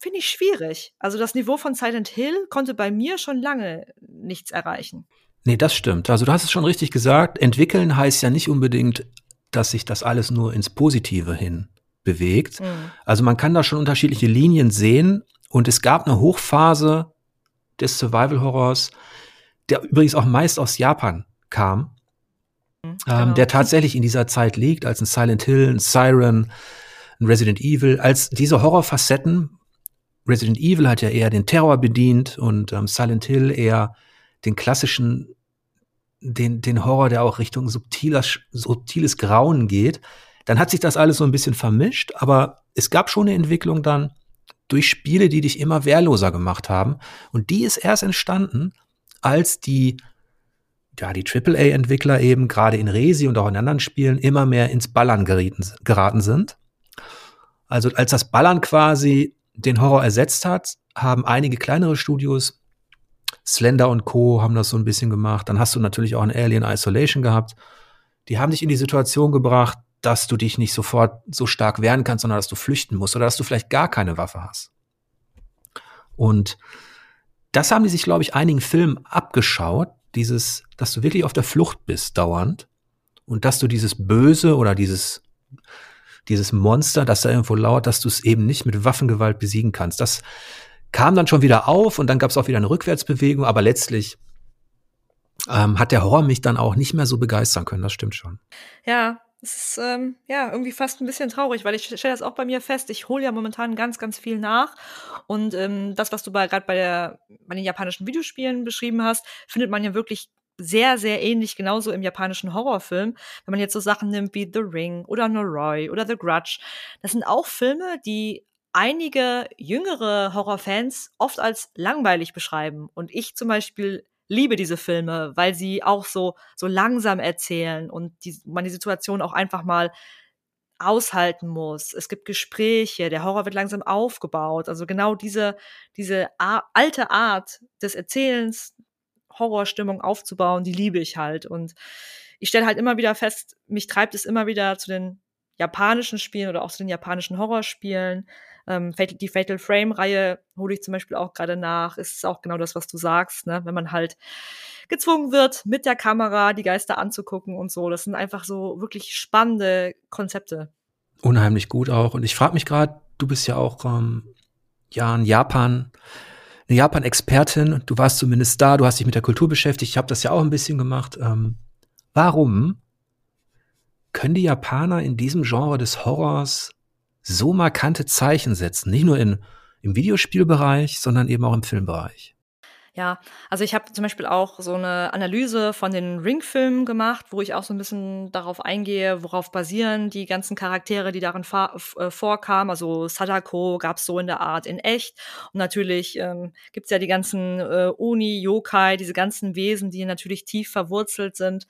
finde ich schwierig. Also das Niveau von Silent Hill konnte bei mir schon lange nichts erreichen. Nee, das stimmt. Also du hast es schon richtig gesagt. Entwickeln heißt ja nicht unbedingt, dass sich das alles nur ins Positive hin bewegt. Mhm. Also man kann da schon unterschiedliche Linien sehen. Und es gab eine Hochphase des Survival Horrors, der übrigens auch meist aus Japan kam, mhm, ähm, genau. ähm, der tatsächlich in dieser Zeit liegt, als ein Silent Hill, ein Siren, ein Resident Evil, als diese Horrorfacetten. Resident Evil hat ja eher den Terror bedient und ähm, Silent Hill eher den klassischen, den, den Horror, der auch Richtung subtiler, subtiles Grauen geht. Dann hat sich das alles so ein bisschen vermischt, aber es gab schon eine Entwicklung dann durch Spiele, die dich immer wehrloser gemacht haben. Und die ist erst entstanden, als die, ja, die AAA-Entwickler eben gerade in Resi und auch in anderen Spielen immer mehr ins Ballern gerieten, geraten sind. Also als das Ballern quasi den Horror ersetzt hat, haben einige kleinere Studios, Slender und Co. haben das so ein bisschen gemacht. Dann hast du natürlich auch ein Alien Isolation gehabt. Die haben dich in die Situation gebracht, dass du dich nicht sofort so stark wehren kannst, sondern dass du flüchten musst oder dass du vielleicht gar keine Waffe hast. Und das haben die sich, glaube ich, einigen Filmen abgeschaut, dieses, dass du wirklich auf der Flucht bist dauernd und dass du dieses Böse oder dieses dieses Monster, das da irgendwo lauert, dass du es eben nicht mit Waffengewalt besiegen kannst. Das kam dann schon wieder auf und dann gab es auch wieder eine Rückwärtsbewegung, aber letztlich ähm, hat der Horror mich dann auch nicht mehr so begeistern können, das stimmt schon. Ja, es ist ähm, ja irgendwie fast ein bisschen traurig, weil ich stelle das auch bei mir fest. Ich hole ja momentan ganz, ganz viel nach. Und ähm, das, was du gerade bei, bei den japanischen Videospielen beschrieben hast, findet man ja wirklich sehr, sehr ähnlich genauso im japanischen Horrorfilm. Wenn man jetzt so Sachen nimmt wie The Ring oder Noroi oder The Grudge. Das sind auch Filme, die einige jüngere Horrorfans oft als langweilig beschreiben. Und ich zum Beispiel liebe diese Filme, weil sie auch so, so langsam erzählen und die, man die Situation auch einfach mal aushalten muss. Es gibt Gespräche, der Horror wird langsam aufgebaut. Also genau diese, diese alte Art des Erzählens, Horrorstimmung aufzubauen, die liebe ich halt. Und ich stelle halt immer wieder fest, mich treibt es immer wieder zu den japanischen Spielen oder auch zu den japanischen Horrorspielen. Ähm, die Fatal Frame-Reihe hole ich zum Beispiel auch gerade nach. Ist auch genau das, was du sagst, ne? Wenn man halt gezwungen wird, mit der Kamera die Geister anzugucken und so. Das sind einfach so wirklich spannende Konzepte. Unheimlich gut auch. Und ich frage mich gerade, du bist ja auch ähm, ja in Japan, eine Japan-Expertin. Du warst zumindest da, du hast dich mit der Kultur beschäftigt. Ich habe das ja auch ein bisschen gemacht. Ähm, warum können die Japaner in diesem Genre des Horrors so markante Zeichen setzen. Nicht nur in, im Videospielbereich, sondern eben auch im Filmbereich. Ja, also ich habe zum Beispiel auch so eine Analyse von den Ring-Filmen gemacht, wo ich auch so ein bisschen darauf eingehe, worauf basieren die ganzen Charaktere, die darin äh, vorkamen. Also Sadako gab es so in der Art in echt. Und natürlich ähm, gibt es ja die ganzen äh, Uni, Yokai, diese ganzen Wesen, die natürlich tief verwurzelt sind.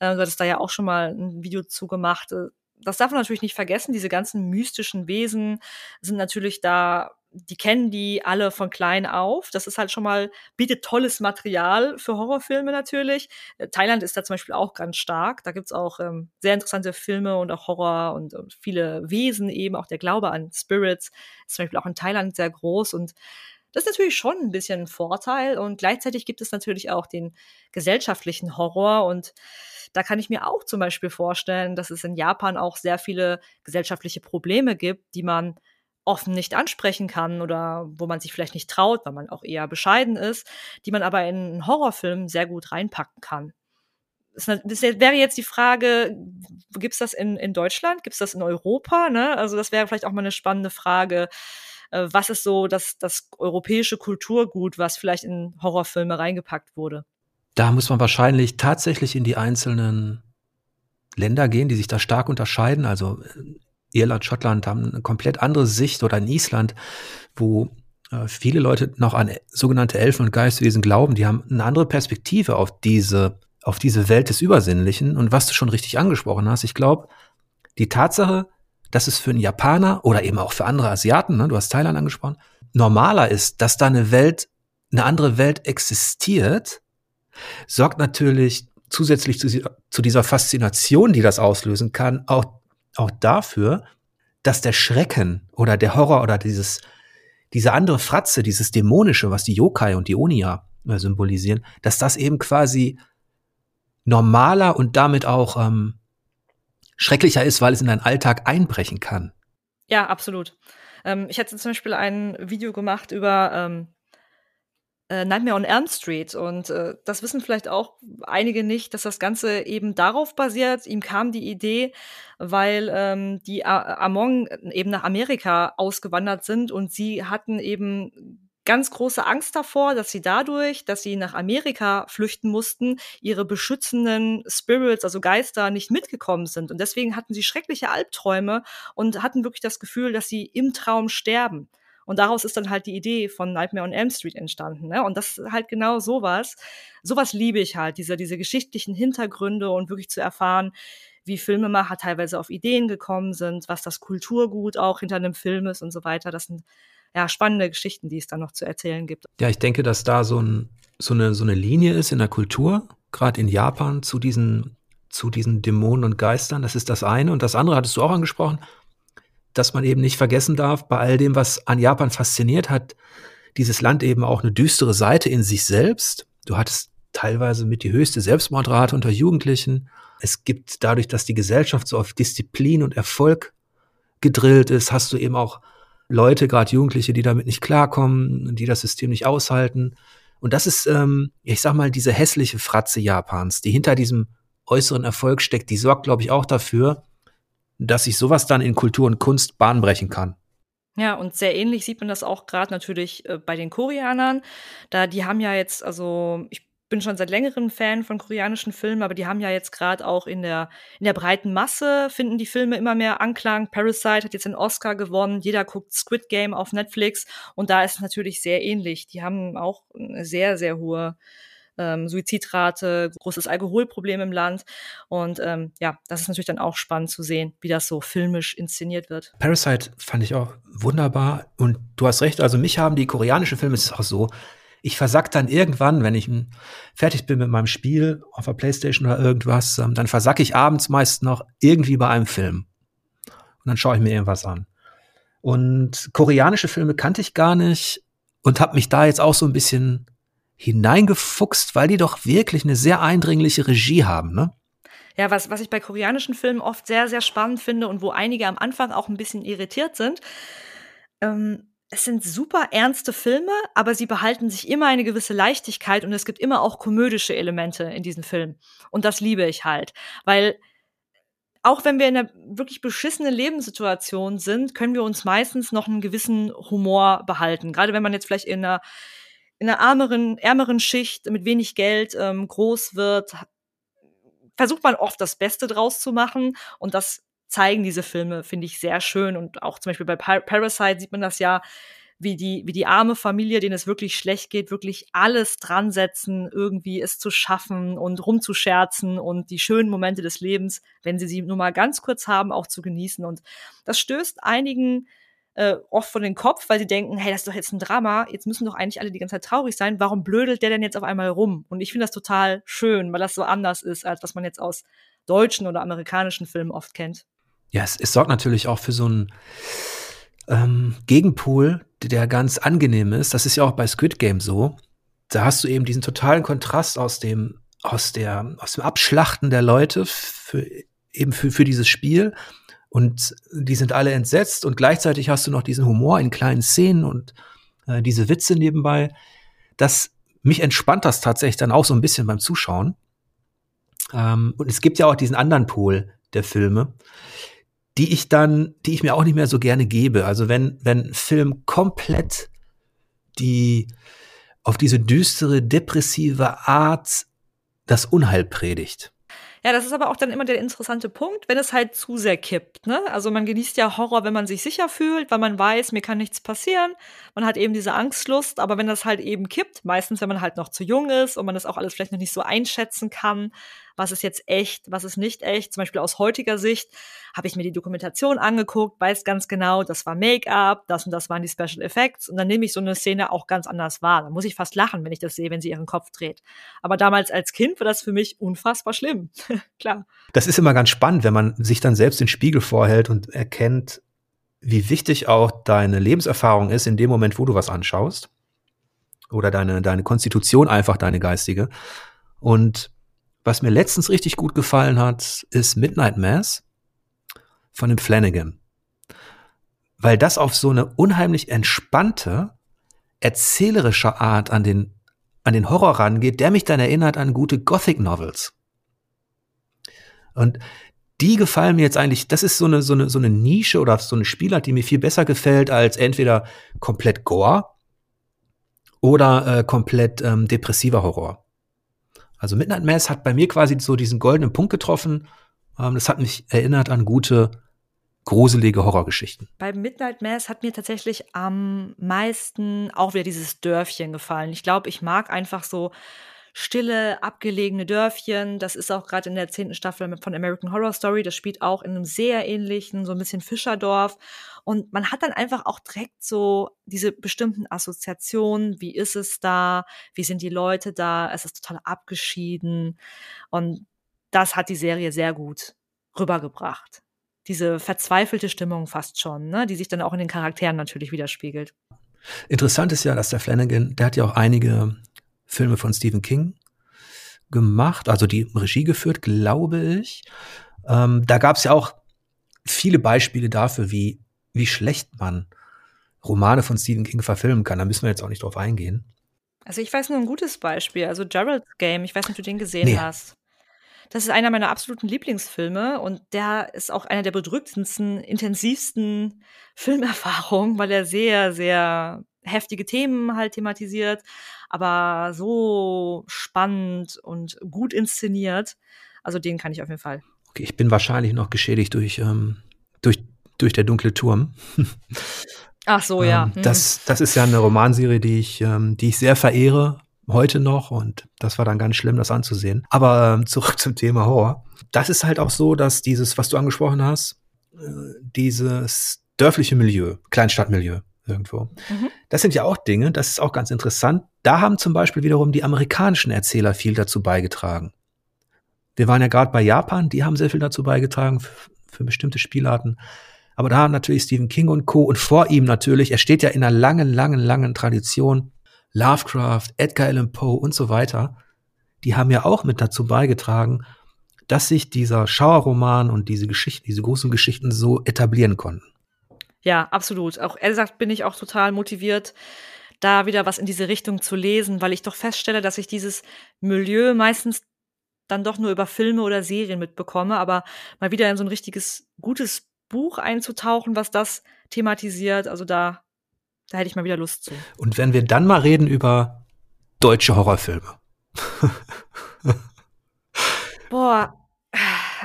Äh, du hattest da ja auch schon mal ein Video zu gemacht. Äh, das darf man natürlich nicht vergessen, diese ganzen mystischen Wesen sind natürlich da, die kennen die alle von klein auf. Das ist halt schon mal, bietet tolles Material für Horrorfilme natürlich. Äh, Thailand ist da zum Beispiel auch ganz stark. Da gibt's auch ähm, sehr interessante Filme und auch Horror und, und viele Wesen eben. Auch der Glaube an Spirits ist zum Beispiel auch in Thailand sehr groß und das ist natürlich schon ein bisschen ein Vorteil und gleichzeitig gibt es natürlich auch den gesellschaftlichen Horror und da kann ich mir auch zum Beispiel vorstellen, dass es in Japan auch sehr viele gesellschaftliche Probleme gibt, die man offen nicht ansprechen kann oder wo man sich vielleicht nicht traut, weil man auch eher bescheiden ist, die man aber in einen Horrorfilm sehr gut reinpacken kann. Das wäre jetzt die Frage, gibt es das in, in Deutschland? Gibt es das in Europa? Ne? Also das wäre vielleicht auch mal eine spannende Frage. äh, was ist so das, das europäische Kulturgut, was vielleicht in Horrorfilme reingepackt wurde? Da muss man wahrscheinlich tatsächlich in die einzelnen Länder gehen, die sich da stark unterscheiden. Also äh, Irland, Schottland haben eine komplett andere Sicht oder in Island, wo äh, viele Leute noch an sogenannte Elfen und Geistwesen glauben, die haben eine andere Perspektive auf diese, auf diese Welt des Übersinnlichen. Und was du schon richtig angesprochen hast, ich glaube, die Tatsache, dass es für einen Japaner oder eben auch für andere Asiaten, ne, du hast Thailand angesprochen, normaler ist, dass da eine Welt, eine andere Welt existiert, sorgt natürlich zusätzlich zu, zu dieser Faszination, die das auslösen kann, auch, auch dafür, dass der Schrecken oder der Horror oder dieses, diese andere Fratze, dieses Dämonische, was die Yokai und die Onia äh, symbolisieren, dass das eben quasi normaler und damit auch ähm, schrecklicher ist, weil es in deinen Alltag einbrechen kann. Ja, absolut. Ähm, ich hatte zum Beispiel ein Video gemacht über ähm, äh, Nightmare on Elm Street und äh, das wissen vielleicht auch einige nicht, dass das Ganze eben darauf basiert. Ihm kam die Idee, weil ähm, die Among eben nach Amerika ausgewandert sind und sie hatten eben ganz große Angst davor, dass sie dadurch, dass sie nach Amerika flüchten mussten, ihre beschützenden Spirits, also Geister, nicht mitgekommen sind. Und deswegen hatten sie schreckliche Albträume und hatten wirklich das Gefühl, dass sie im Traum sterben. Und daraus ist dann halt die Idee von Nightmare on Elm Street entstanden. Ne? Und das ist halt genau sowas. Sowas liebe ich halt, diese, diese geschichtlichen Hintergründe und wirklich zu erfahren, wie Filmemacher teilweise auf Ideen gekommen sind, was das Kulturgut auch hinter einem Film ist und so weiter. Das sind ja, spannende Geschichten, die es dann noch zu erzählen gibt. Ja, ich denke, dass da so, ein, so, eine, so eine Linie ist in der Kultur, gerade in Japan, zu diesen, zu diesen Dämonen und Geistern. Das ist das eine. Und das andere hattest du auch angesprochen, dass man eben nicht vergessen darf, bei all dem, was an Japan fasziniert hat, dieses Land eben auch eine düstere Seite in sich selbst. Du hattest teilweise mit die höchste Selbstmordrate unter Jugendlichen. Es gibt dadurch, dass die Gesellschaft so auf Disziplin und Erfolg gedrillt ist, hast du eben auch Leute, gerade Jugendliche, die damit nicht klarkommen, die das System nicht aushalten. Und das ist, ähm, ich sag mal, diese hässliche Fratze Japans, die hinter diesem äußeren Erfolg steckt, die sorgt, glaube ich, auch dafür, dass sich sowas dann in Kultur und Kunst bahnbrechen kann. Ja, und sehr ähnlich sieht man das auch gerade natürlich äh, bei den Koreanern. Da die haben ja jetzt, also ich bin schon seit längerem Fan von koreanischen Filmen, aber die haben ja jetzt gerade auch in der, in der breiten Masse finden die Filme immer mehr Anklang. Parasite hat jetzt einen Oscar gewonnen. Jeder guckt Squid Game auf Netflix und da ist es natürlich sehr ähnlich. Die haben auch eine sehr, sehr hohe ähm, Suizidrate, großes Alkoholproblem im Land. Und ähm, ja, das ist natürlich dann auch spannend zu sehen, wie das so filmisch inszeniert wird. Parasite fand ich auch wunderbar. Und du hast recht, also mich haben die koreanischen Filme, es ist auch so, ich versack dann irgendwann, wenn ich fertig bin mit meinem Spiel auf der Playstation oder irgendwas, ähm, dann versacke ich abends meist noch irgendwie bei einem Film. Und dann schaue ich mir irgendwas an. Und koreanische Filme kannte ich gar nicht und habe mich da jetzt auch so ein bisschen hineingefuchst, weil die doch wirklich eine sehr eindringliche Regie haben, ne? Ja, was, was ich bei koreanischen Filmen oft sehr, sehr spannend finde und wo einige am Anfang auch ein bisschen irritiert sind, ähm, es sind super ernste Filme, aber sie behalten sich immer eine gewisse Leichtigkeit und es gibt immer auch komödische Elemente in diesen Filmen. Und das liebe ich halt, weil auch wenn wir in einer wirklich beschissenen Lebenssituation sind, können wir uns meistens noch einen gewissen Humor behalten. Gerade wenn man jetzt vielleicht in einer, in einer ärmeren, ärmeren Schicht mit wenig Geld ähm, groß wird, versucht man oft das Beste draus zu machen und das zeigen diese Filme, finde ich, sehr schön. Und auch zum Beispiel bei Parasite sieht man das ja, wie die, wie die arme Familie, denen es wirklich schlecht geht, wirklich alles dran setzen, irgendwie es zu schaffen und rumzuscherzen und die schönen Momente des Lebens, wenn sie sie nur mal ganz kurz haben, auch zu genießen. Und das stößt einigen äh, oft von den Kopf, weil sie denken, hey, das ist doch jetzt ein Drama, jetzt müssen doch eigentlich alle die ganze Zeit traurig sein. Warum blödelt der denn jetzt auf einmal rum? Und ich finde das total schön, weil das so anders ist, als was man jetzt aus deutschen oder amerikanischen Filmen oft kennt. Ja, es, es sorgt natürlich auch für so einen ähm, Gegenpol, der ganz angenehm ist. Das ist ja auch bei Squid Game so. Da hast du eben diesen totalen Kontrast aus dem, aus der, aus dem Abschlachten der Leute für, eben für, für dieses Spiel. Und die sind alle entsetzt und gleichzeitig hast du noch diesen Humor in kleinen Szenen und äh, diese Witze nebenbei. Das, mich entspannt das tatsächlich dann auch so ein bisschen beim Zuschauen. Ähm, und es gibt ja auch diesen anderen Pol der Filme, die ich dann, die ich mir auch nicht mehr so gerne gebe. Also wenn, wenn Film komplett die auf diese düstere, depressive Art das Unheil predigt. Ja, das ist aber auch dann immer der interessante Punkt, wenn es halt zu sehr kippt. Ne? Also man genießt ja Horror, wenn man sich sicher fühlt, weil man weiß, mir kann nichts passieren. Man hat eben diese Angstlust, aber wenn das halt eben kippt, meistens wenn man halt noch zu jung ist und man das auch alles vielleicht noch nicht so einschätzen kann, was ist jetzt echt, was ist nicht echt. Zum Beispiel aus heutiger Sicht habe ich mir die Dokumentation angeguckt, weiß ganz genau, das war Make-up, das und das waren die Special Effects und dann nehme ich so eine Szene auch ganz anders wahr. Dann muss ich fast lachen, wenn ich das sehe, wenn sie ihren Kopf dreht. Aber damals als Kind war das für mich unfassbar schlimm. Klar. Das ist immer ganz spannend, wenn man sich dann selbst den Spiegel vorhält und erkennt, wie wichtig auch deine Lebenserfahrung ist in dem Moment, wo du was anschaust. Oder deine, deine Konstitution einfach, deine geistige. Und was mir letztens richtig gut gefallen hat, ist Midnight Mass von dem Flanagan. Weil das auf so eine unheimlich entspannte, erzählerische Art an den, an den Horror rangeht, der mich dann erinnert an gute Gothic Novels. Und die gefallen mir jetzt eigentlich, das ist so eine, so eine, so eine Nische oder so eine Spielart, die mir viel besser gefällt als entweder komplett Gore oder äh, komplett ähm, depressiver Horror. Also Midnight Mass hat bei mir quasi so diesen goldenen Punkt getroffen. Ähm, das hat mich erinnert an gute, gruselige Horrorgeschichten. Bei Midnight Mass hat mir tatsächlich am meisten auch wieder dieses Dörfchen gefallen. Ich glaube, ich mag einfach so stille, abgelegene Dörfchen. Das ist auch gerade in der zehnten Staffel von American Horror Story. Das spielt auch in einem sehr ähnlichen, so ein bisschen Fischerdorf. Und man hat dann einfach auch direkt so diese bestimmten Assoziationen. Wie ist es da? Wie sind die Leute da? Es ist total abgeschieden. Und das hat die Serie sehr gut rübergebracht. Diese verzweifelte Stimmung fast schon, ne? die sich dann auch in den Charakteren natürlich widerspiegelt. Interessant ist ja, dass der Flanagan, der hat ja auch einige Filme von Stephen King gemacht, also die Regie geführt, glaube ich. Ähm, da gab es ja auch viele Beispiele dafür, wie, wie schlecht man Romane von Stephen King verfilmen kann. Da müssen wir jetzt auch nicht drauf eingehen. Also ich weiß nur ein gutes Beispiel, also Gerald's Game, ich weiß nicht, ob du den gesehen nee. hast. Das ist einer meiner absoluten Lieblingsfilme und der ist auch einer der bedrückendsten, intensivsten Filmerfahrungen, weil er sehr, sehr heftige Themen halt thematisiert, aber so spannend und gut inszeniert. Also den kann ich auf jeden Fall. Okay, ich bin wahrscheinlich noch geschädigt durch, ähm, durch, durch der dunkle Turm. Ach so, ja. Ähm, das, das ist ja eine Romanserie, die ich, ähm, die ich sehr verehre, heute noch. Und das war dann ganz schlimm, das anzusehen. Aber ähm, zurück zum Thema Horror. Das ist halt auch so, dass dieses, was du angesprochen hast, äh, dieses dörfliche Milieu, Kleinstadtmilieu, irgendwo. Mhm. Das sind ja auch Dinge, das ist auch ganz interessant. Da haben zum Beispiel wiederum die amerikanischen Erzähler viel dazu beigetragen. Wir waren ja gerade bei Japan, die haben sehr viel dazu beigetragen für, für bestimmte Spielarten. Aber da haben natürlich Stephen King und Co. und vor ihm natürlich, er steht ja in einer langen, langen, langen Tradition. Lovecraft, Edgar Allan Poe und so weiter. Die haben ja auch mit dazu beigetragen, dass sich dieser Schauerroman und diese Geschichten, diese großen Geschichten so etablieren konnten. Ja, absolut. Auch er sagt, bin ich auch total motiviert, da wieder was in diese Richtung zu lesen, weil ich doch feststelle, dass ich dieses Milieu meistens dann doch nur über Filme oder Serien mitbekomme, aber mal wieder in so ein richtiges, gutes Buch einzutauchen, was das thematisiert, also da, da hätte ich mal wieder Lust zu. Und wenn wir dann mal reden über deutsche Horrorfilme. Boah,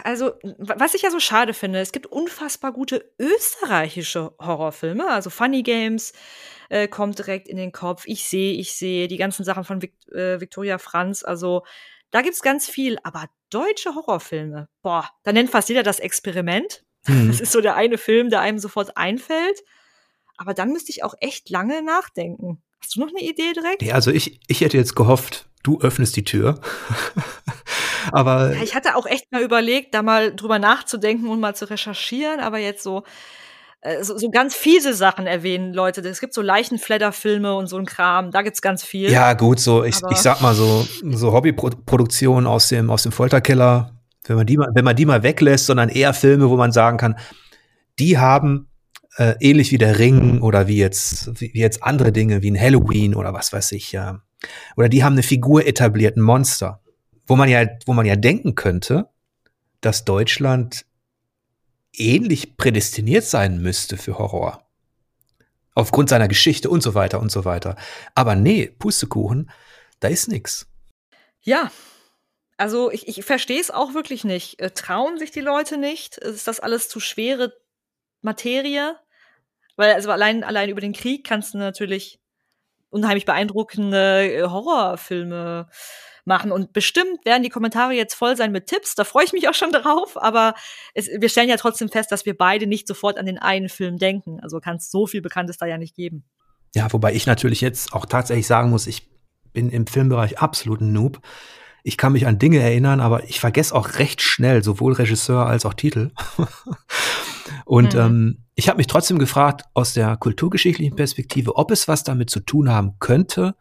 also, was ich ja so schade finde, es gibt unfassbar gute österreichische Horrorfilme. Also Funny Games äh, kommt direkt in den Kopf. Ich sehe, ich sehe die ganzen Sachen von Vic äh, Victoria Franz. Also, da gibt's ganz viel. Aber deutsche Horrorfilme, boah, da nennt fast jeder das Experiment. Mhm. Das ist so der eine Film, der einem sofort einfällt. Aber dann müsste ich auch echt lange nachdenken. Hast du noch eine Idee direkt? Ja, also ich, ich hätte jetzt gehofft, du öffnest die Tür. aber. Ja, ich hatte auch echt mal überlegt, da mal drüber nachzudenken und mal zu recherchieren, aber jetzt so, äh, so, so ganz fiese Sachen erwähnen, Leute. Es gibt so Leichenfledderfilme und so ein Kram, da gibt's ganz viel. Ja, gut, so, ich, ich sag mal so, so Hobbyproduktionen aus dem, aus dem Folterkeller, wenn man die mal, wenn man die mal weglässt, sondern eher Filme, wo man sagen kann, die haben äh, ähnlich wie der Ring oder wie jetzt, wie jetzt andere Dinge, wie ein Halloween oder was weiß ich, ja. Oder die haben eine Figur etabliert, ein Monster. Wo man ja, wo man ja denken könnte, dass Deutschland ähnlich prädestiniert sein müsste für Horror. Aufgrund seiner Geschichte und so weiter und so weiter. Aber nee, Pustekuchen, da ist nix. Ja, also ich, ich verstehe es auch wirklich nicht. Äh, trauen sich die Leute nicht? Ist das alles zu schwere Materie? Weil also allein, allein über den Krieg kannst du natürlich unheimlich beeindruckende äh, Horrorfilme machen. Und bestimmt werden die Kommentare jetzt voll sein mit Tipps. Da freue ich mich auch schon drauf. Aber es, wir stellen ja trotzdem fest, dass wir beide nicht sofort an den einen Film denken. Also kann es so viel Bekanntes da ja nicht geben. Ja, wobei ich natürlich jetzt auch tatsächlich sagen muss, ich bin im Filmbereich absolut ein Noob. Ich kann mich an Dinge erinnern, aber ich vergesse auch recht schnell sowohl Regisseur als auch Titel. Und mhm. ähm, ich habe mich trotzdem gefragt, aus der kulturgeschichtlichen Perspektive, ob es was damit zu tun haben könnte,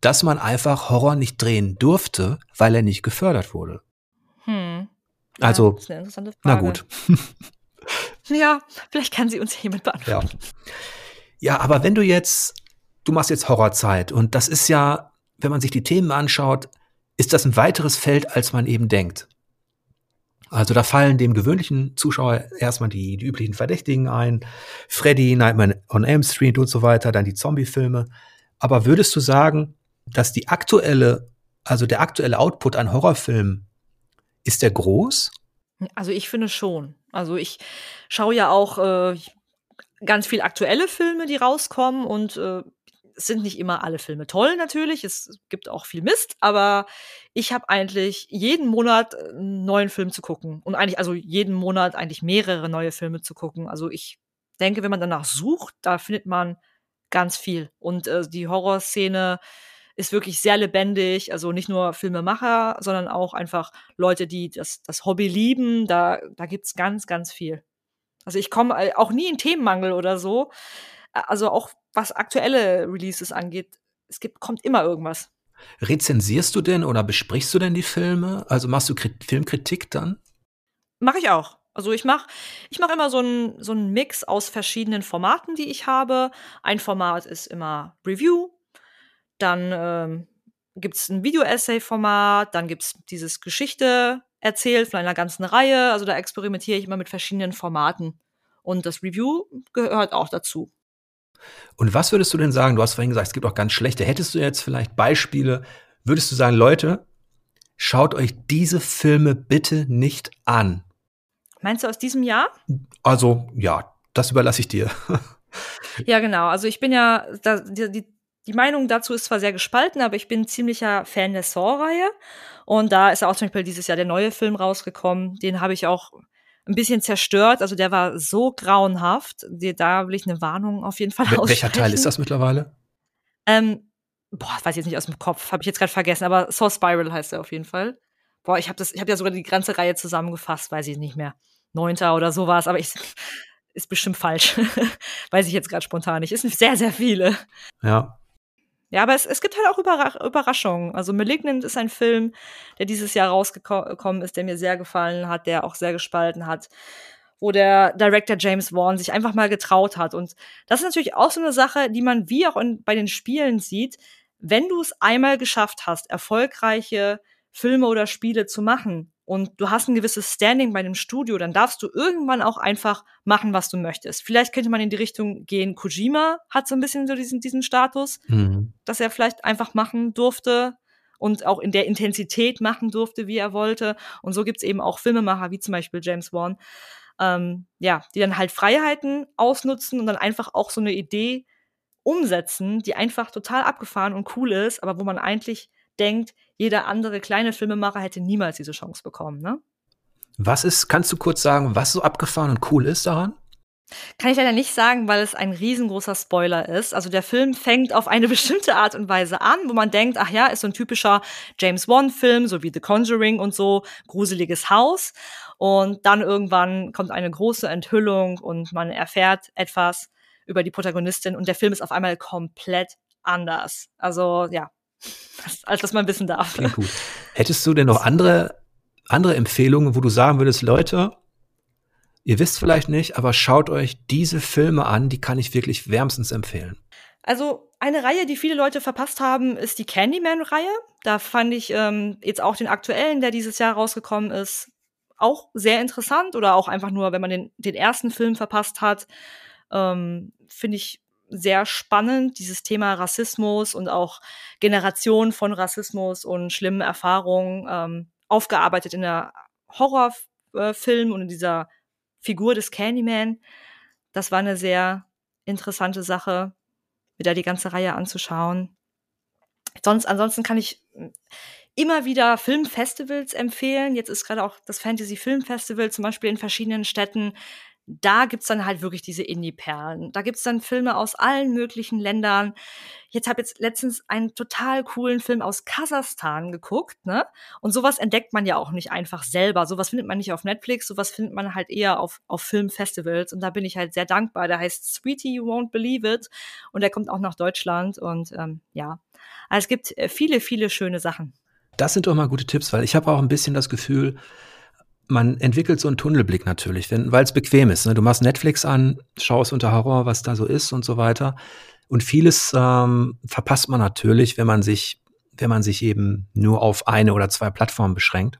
dass man einfach Horror nicht drehen durfte, weil er nicht gefördert wurde. Hm. Ja, also, na gut. ja, vielleicht kann sie uns jemand beantworten. Ja. ja, aber wenn du jetzt, du machst jetzt Horrorzeit und das ist ja, wenn man sich die Themen anschaut, ist das ein weiteres Feld, als man eben denkt. Also da fallen dem gewöhnlichen Zuschauer erstmal die, die üblichen Verdächtigen ein. Freddy, Nightmare on Elm Street und so weiter, dann die Zombie-Filme. Aber würdest du sagen, dass die aktuelle, also der aktuelle Output an Horrorfilmen, ist der groß? Also ich finde schon. Also ich schaue ja auch äh, ganz viel aktuelle Filme, die rauskommen und äh, es sind nicht immer alle Filme toll natürlich, es gibt auch viel Mist, aber ich habe eigentlich jeden Monat äh, einen neuen Film zu gucken und eigentlich also jeden Monat eigentlich mehrere neue Filme zu gucken. Also ich denke, wenn man danach sucht, da findet man ganz viel und äh, die Horrorszene ist wirklich sehr lebendig. Also nicht nur Filmemacher, sondern auch einfach Leute, die das, das Hobby lieben. Da, da gibt's ganz, ganz viel. Also ich komme äh, auch nie in Themenmangel oder so. Also auch was aktuelle Releases angeht, es gibt, kommt immer irgendwas. Rezensierst du denn oder besprichst du denn die Filme? Also machst du Krit Filmkritik dann? Mache ich auch. Also ich mache ich mach immer so einen so einen Mix aus verschiedenen Formaten, die ich habe. Ein Format ist immer Review, dann ähm, gibt es ein Video-Essay-Format, dann gibt es dieses Geschichte erzählt von einer ganzen Reihe. Also da experimentiere ich immer mit verschiedenen Formaten. Und das Review gehört auch dazu. Und was würdest du denn sagen? Du hast vorhin gesagt, es gibt auch ganz schlechte. Hättest du jetzt vielleicht Beispiele? Würdest du sagen, Leute, schaut euch diese Filme bitte nicht an? Meinst du aus diesem Jahr? Also, ja, das überlasse ich dir. ja, genau. Also ich bin ja, da, die, die, die Meinung dazu ist zwar sehr gespalten, aber ich bin ziemlicher Fan der Saw-Reihe. Und da ist auch zum Beispiel dieses Jahr der neue Film rausgekommen. Den habe ich auch ein bisschen zerstört. Also der war so grauenhaft. Da will ich eine Warnung auf jeden Fall aussprechen. Welcher Teil ist das mittlerweile? Ähm, boah, weiß ich jetzt nicht aus dem Kopf, habe ich jetzt gerade vergessen, aber Saw Spiral heißt er auf jeden Fall. Boah, ich habe habe ja sogar die ganze Reihe zusammengefasst, weiß ich nicht mehr. Neunter oder sowas, aber ich ist bestimmt falsch. weiß ich jetzt gerade spontan nicht. Es sind sehr, sehr viele. Ja. Ja, aber es, es gibt halt auch Überra Überraschungen. Also Malignant ist ein Film, der dieses Jahr rausgekommen ist, der mir sehr gefallen hat, der auch sehr gespalten hat, wo der Director James Wan sich einfach mal getraut hat. Und das ist natürlich auch so eine Sache, die man wie auch in, bei den Spielen sieht. Wenn du es einmal geschafft hast, erfolgreiche Filme oder Spiele zu machen, und du hast ein gewisses Standing bei dem Studio, dann darfst du irgendwann auch einfach machen, was du möchtest. Vielleicht könnte man in die Richtung gehen, Kojima hat so ein bisschen so diesen, diesen Status, mhm. dass er vielleicht einfach machen durfte und auch in der Intensität machen durfte, wie er wollte. Und so gibt's eben auch Filmemacher, wie zum Beispiel James Wan, ähm, ja, die dann halt Freiheiten ausnutzen und dann einfach auch so eine Idee umsetzen, die einfach total abgefahren und cool ist, aber wo man eigentlich denkt, jeder andere kleine Filmemacher hätte niemals diese Chance bekommen. Ne? Was ist, kannst du kurz sagen, was so abgefahren und cool ist daran? Kann ich leider nicht sagen, weil es ein riesengroßer Spoiler ist. Also der Film fängt auf eine bestimmte Art und Weise an, wo man denkt, ach ja, ist so ein typischer James Wan-Film, so wie The Conjuring und so, gruseliges Haus. Und dann irgendwann kommt eine große Enthüllung und man erfährt etwas über die Protagonistin und der Film ist auf einmal komplett anders. Also ja, als dass man wissen darf. Klingt gut. Hättest du denn noch andere, andere Empfehlungen, wo du sagen würdest, Leute, ihr wisst vielleicht nicht, aber schaut euch diese Filme an, die kann ich wirklich wärmstens empfehlen. Also eine Reihe, die viele Leute verpasst haben, ist die Candyman-Reihe. Da fand ich ähm, jetzt auch den aktuellen, der dieses Jahr rausgekommen ist, auch sehr interessant oder auch einfach nur, wenn man den, den ersten Film verpasst hat, ähm, finde ich sehr spannend, dieses Thema Rassismus und auch Generation von Rassismus und schlimmen Erfahrungen ähm, aufgearbeitet in der Horrorfilm und in dieser Figur des Candyman. Das war eine sehr interessante Sache, mir da die ganze Reihe anzuschauen. Sonst, ansonsten kann ich immer wieder Filmfestivals empfehlen. Jetzt ist gerade auch das Fantasy Film Festival zum Beispiel in verschiedenen Städten da gibt's dann halt wirklich diese Indie-Perlen. Da gibt's dann Filme aus allen möglichen Ländern. Jetzt habe jetzt letztens einen total coolen Film aus Kasachstan geguckt, ne? Und sowas entdeckt man ja auch nicht einfach selber. Sowas findet man nicht auf Netflix, sowas findet man halt eher auf, auf Filmfestivals. Und da bin ich halt sehr dankbar. Der heißt Sweetie You Won't Believe It. Und der kommt auch nach Deutschland. Und ähm, ja, also es gibt äh, viele, viele schöne Sachen. Das sind doch mal gute Tipps, weil ich habe auch ein bisschen das Gefühl, man entwickelt so einen Tunnelblick natürlich, weil es bequem ist. Ne? Du machst Netflix an, schaust unter Horror, was da so ist und so weiter. Und vieles ähm, verpasst man natürlich, wenn man sich, wenn man sich eben nur auf eine oder zwei Plattformen beschränkt.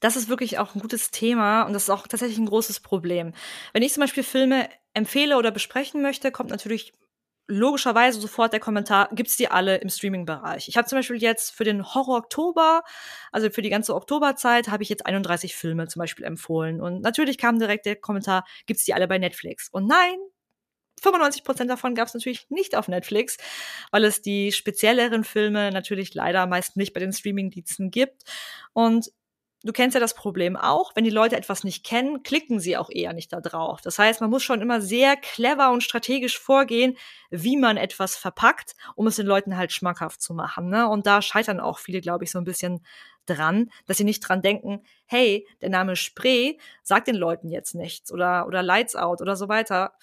Das ist wirklich auch ein gutes Thema und das ist auch tatsächlich ein großes Problem. Wenn ich zum Beispiel Filme empfehle oder besprechen möchte, kommt natürlich logischerweise sofort der Kommentar, gibt's die alle im Streaming-Bereich. Ich habe zum Beispiel jetzt für den Horror Oktober, also für die ganze Oktoberzeit, habe ich jetzt 31 Filme zum Beispiel empfohlen. Und natürlich kam direkt der Kommentar, gibt's die alle bei Netflix? Und nein, 95 Prozent davon gab's natürlich nicht auf Netflix, weil es die spezielleren Filme natürlich leider meist nicht bei den Streaming-Diensten gibt. Und du kennst ja das Problem auch, wenn die Leute etwas nicht kennen, klicken sie auch eher nicht da drauf. Das heißt, man muss schon immer sehr clever und strategisch vorgehen, wie man etwas verpackt, um es den Leuten halt schmackhaft zu machen. Ne? Und da scheitern auch viele, glaube ich, so ein bisschen dran, dass sie nicht dran denken, hey, der Name Spree sagt den Leuten jetzt nichts oder, oder Lights Out oder so weiter.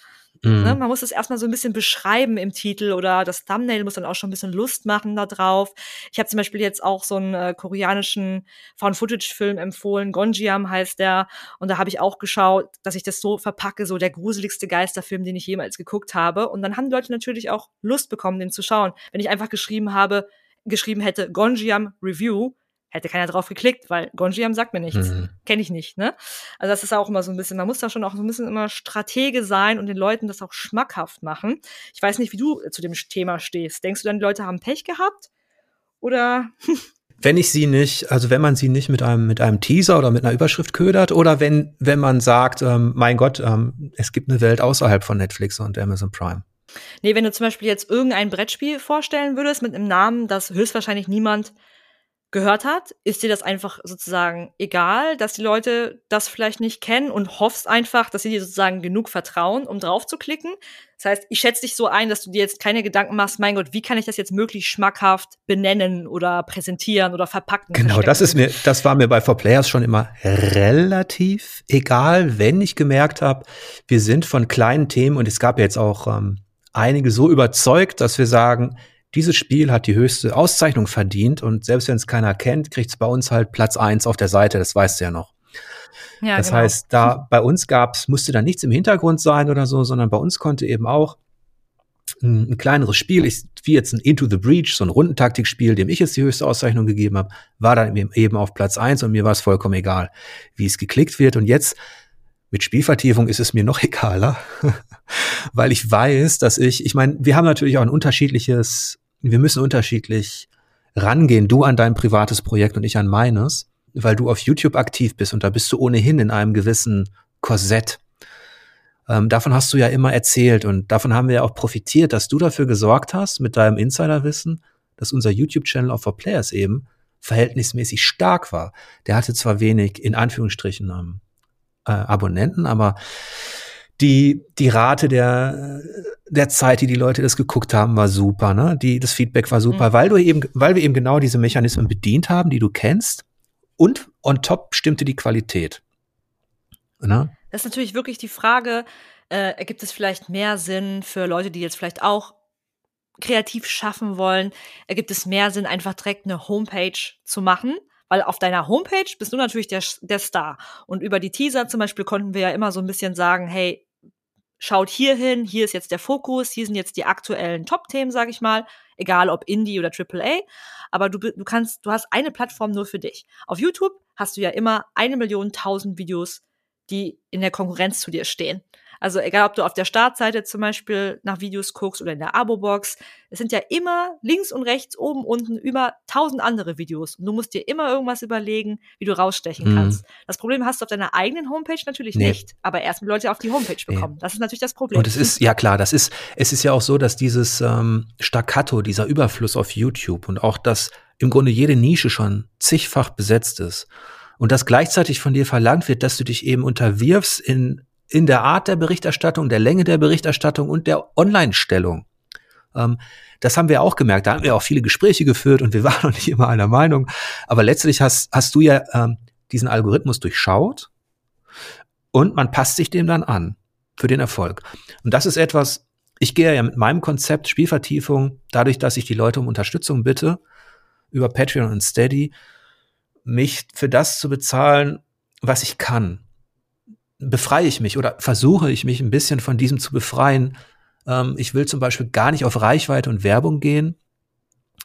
Mhm. Ne? Man muss es erstmal so ein bisschen beschreiben im Titel oder das Thumbnail muss dann auch schon ein bisschen Lust machen da drauf. Ich habe zum Beispiel jetzt auch so einen äh, koreanischen Found-Footage-Film empfohlen, Gonjiam heißt der. Und da habe ich auch geschaut, dass ich das so verpacke, so der gruseligste Geisterfilm, den ich jemals geguckt habe. Und dann haben die Leute natürlich auch Lust bekommen, den zu schauen. Wenn ich einfach geschrieben habe, geschrieben hätte, Gonjiam Review, hätte keiner drauf geklickt, weil Gonjiam sagt mir nichts. Mhm. Kenne ich nicht, ne? Also das ist auch immer so ein bisschen, man muss da schon auch so ein bisschen immer Stratege sein und den Leuten das auch schmackhaft machen. Ich weiß nicht, wie du zu dem Thema stehst. Denkst du dann, die Leute haben Pech gehabt? Oder? wenn ich sie nicht, also wenn man sie nicht mit einem, mit einem Teaser oder mit einer Überschrift ködert oder wenn, wenn man sagt, ähm, mein Gott, ähm, es gibt eine Welt außerhalb von Netflix und Amazon Prime. Nee, wenn du zum Beispiel jetzt irgendein Brettspiel vorstellen würdest mit einem Namen, das höchstwahrscheinlich niemand gehört hat, ist dir das einfach sozusagen egal, dass die Leute das vielleicht nicht kennen und hoffst einfach, dass sie dir sozusagen genug vertrauen, um drauf zu klicken. Das heißt, ich schätze dich so ein, dass du dir jetzt keine Gedanken machst, mein Gott, wie kann ich das jetzt möglichst schmackhaft benennen oder präsentieren oder verpacken? Genau, verstecken? das ist mir, das war mir bei For Players schon immer relativ egal, wenn ich gemerkt habe, wir sind von kleinen Themen und es gab jetzt auch ähm, einige so überzeugt, dass wir sagen, dieses Spiel hat die höchste Auszeichnung verdient und selbst wenn es keiner kennt, kriegt es bei uns halt Platz eins auf der Seite, das weißt du ja noch. Ja, das genau. heißt, da bei uns gab's, musste da nichts im Hintergrund sein oder so, sondern bei uns konnte eben auch ein, ein kleineres Spiel, ich, wie jetzt ein Into the Breach, so ein Rundentaktikspiel, dem ich jetzt die höchste Auszeichnung gegeben habe, war dann eben auf Platz eins und mir war es vollkommen egal, wie es geklickt wird. Und jetzt mit Spielvertiefung ist es mir noch egaler, weil ich weiß, dass ich, ich meine, wir haben natürlich auch ein unterschiedliches wir müssen unterschiedlich rangehen. Du an dein privates Projekt und ich an meines, weil du auf YouTube aktiv bist und da bist du ohnehin in einem gewissen Korsett. Ähm, davon hast du ja immer erzählt und davon haben wir ja auch profitiert, dass du dafür gesorgt hast mit deinem Insiderwissen, dass unser YouTube-Channel of For Players eben verhältnismäßig stark war. Der hatte zwar wenig, in Anführungsstrichen, ähm, äh, Abonnenten, aber die, die Rate der, der Zeit, die die Leute das geguckt haben, war super, ne? Die, das Feedback war super, mhm. weil du eben, weil wir eben genau diese Mechanismen bedient haben, die du kennst. Und on top stimmte die Qualität. Ne? Das ist natürlich wirklich die Frage, äh, ergibt es vielleicht mehr Sinn für Leute, die jetzt vielleicht auch kreativ schaffen wollen? Ergibt es mehr Sinn, einfach direkt eine Homepage zu machen? Weil auf deiner Homepage bist du natürlich der, der Star. Und über die Teaser zum Beispiel konnten wir ja immer so ein bisschen sagen, hey, schaut hier hin, hier ist jetzt der Fokus, hier sind jetzt die aktuellen Top-Themen, sag ich mal, egal ob Indie oder AAA. Aber du, du kannst, du hast eine Plattform nur für dich. Auf YouTube hast du ja immer eine Million tausend Videos, die in der Konkurrenz zu dir stehen. Also egal, ob du auf der Startseite zum Beispiel nach Videos guckst oder in der Abo-Box, es sind ja immer links und rechts, oben, unten über tausend andere Videos. Und du musst dir immer irgendwas überlegen, wie du rausstechen mhm. kannst. Das Problem hast du auf deiner eigenen Homepage natürlich nee. nicht, aber erst Leute auf die Homepage bekommen. Nee. Das ist natürlich das Problem. Und es ist, ja klar, das ist, es ist ja auch so, dass dieses ähm, Staccato, dieser Überfluss auf YouTube und auch, dass im Grunde jede Nische schon zigfach besetzt ist und dass gleichzeitig von dir verlangt wird, dass du dich eben unterwirfst in in der Art der Berichterstattung, der Länge der Berichterstattung und der Online-Stellung. Ähm, das haben wir auch gemerkt. Da haben wir auch viele Gespräche geführt und wir waren noch nicht immer einer Meinung. Aber letztlich hast, hast du ja ähm, diesen Algorithmus durchschaut und man passt sich dem dann an für den Erfolg. Und das ist etwas, ich gehe ja mit meinem Konzept Spielvertiefung, dadurch, dass ich die Leute um Unterstützung bitte, über Patreon und Steady, mich für das zu bezahlen, was ich kann befreie ich mich oder versuche ich mich ein bisschen von diesem zu befreien. Ähm, ich will zum Beispiel gar nicht auf Reichweite und Werbung gehen,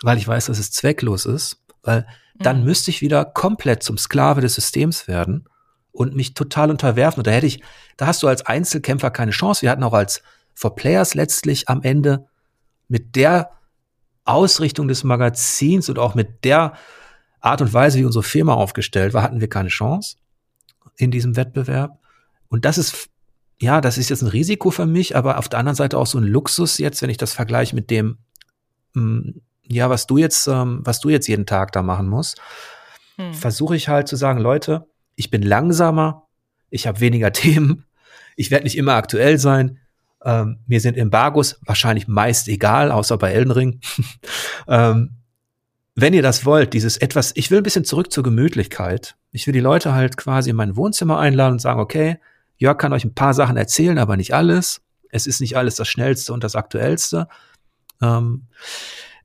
weil ich weiß, dass es zwecklos ist, weil dann mhm. müsste ich wieder komplett zum Sklave des Systems werden und mich total unterwerfen. Und da hätte ich, da hast du als Einzelkämpfer keine Chance. Wir hatten auch als For Players letztlich am Ende mit der Ausrichtung des Magazins und auch mit der Art und Weise, wie unsere Firma aufgestellt war, hatten wir keine Chance in diesem Wettbewerb. Und das ist, ja, das ist jetzt ein Risiko für mich, aber auf der anderen Seite auch so ein Luxus jetzt, wenn ich das vergleiche mit dem, mm, ja, was du jetzt, ähm, was du jetzt jeden Tag da machen musst, hm. versuche ich halt zu sagen, Leute, ich bin langsamer, ich habe weniger Themen, ich werde nicht immer aktuell sein. Ähm, mir sind Embargos wahrscheinlich meist egal, außer bei Elden Ring. ähm, wenn ihr das wollt, dieses etwas, ich will ein bisschen zurück zur Gemütlichkeit. Ich will die Leute halt quasi in mein Wohnzimmer einladen und sagen, okay, Jörg kann euch ein paar Sachen erzählen, aber nicht alles. Es ist nicht alles das Schnellste und das Aktuellste. Ähm,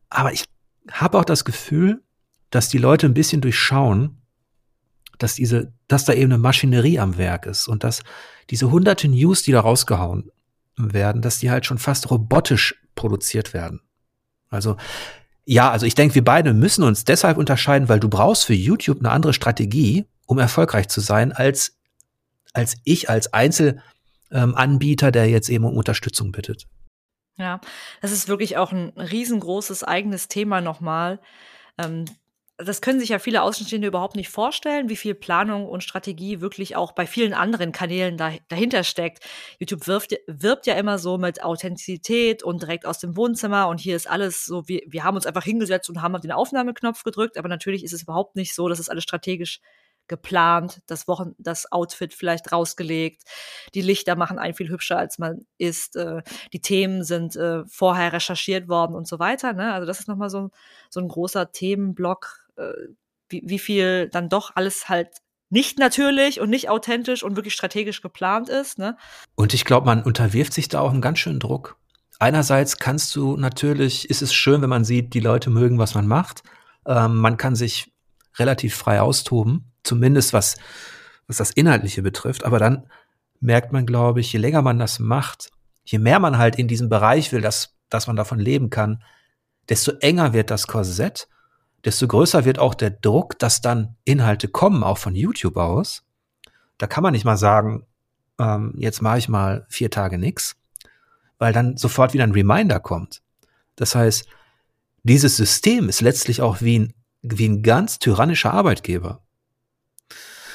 aber ich habe auch das Gefühl, dass die Leute ein bisschen durchschauen, dass diese, dass da eben eine Maschinerie am Werk ist und dass diese hunderte News, die da rausgehauen werden, dass die halt schon fast robotisch produziert werden. Also ja, also ich denke, wir beide müssen uns deshalb unterscheiden, weil du brauchst für YouTube eine andere Strategie, um erfolgreich zu sein, als als ich als Einzelanbieter, ähm, der jetzt eben um Unterstützung bittet. Ja, das ist wirklich auch ein riesengroßes eigenes Thema nochmal. Ähm, das können sich ja viele Außenstehende überhaupt nicht vorstellen, wie viel Planung und Strategie wirklich auch bei vielen anderen Kanälen da, dahinter steckt. YouTube wirft, wirbt ja immer so mit Authentizität und direkt aus dem Wohnzimmer und hier ist alles so, wir, wir haben uns einfach hingesetzt und haben auf den Aufnahmeknopf gedrückt, aber natürlich ist es überhaupt nicht so, dass es alles strategisch geplant, das Wochen, das Outfit vielleicht rausgelegt, die Lichter machen einen viel hübscher, als man ist, äh, die Themen sind äh, vorher recherchiert worden und so weiter. Ne? Also das ist nochmal so, so ein großer Themenblock, äh, wie, wie viel dann doch alles halt nicht natürlich und nicht authentisch und wirklich strategisch geplant ist. Ne? Und ich glaube, man unterwirft sich da auch einen ganz schönen Druck. Einerseits kannst du natürlich, ist es schön, wenn man sieht, die Leute mögen, was man macht. Ähm, man kann sich relativ frei austoben zumindest was, was das Inhaltliche betrifft. Aber dann merkt man, glaube ich, je länger man das macht, je mehr man halt in diesem Bereich will, dass, dass man davon leben kann, desto enger wird das Korsett, desto größer wird auch der Druck, dass dann Inhalte kommen, auch von YouTube aus. Da kann man nicht mal sagen, ähm, jetzt mache ich mal vier Tage nix, weil dann sofort wieder ein Reminder kommt. Das heißt, dieses System ist letztlich auch wie ein, wie ein ganz tyrannischer Arbeitgeber.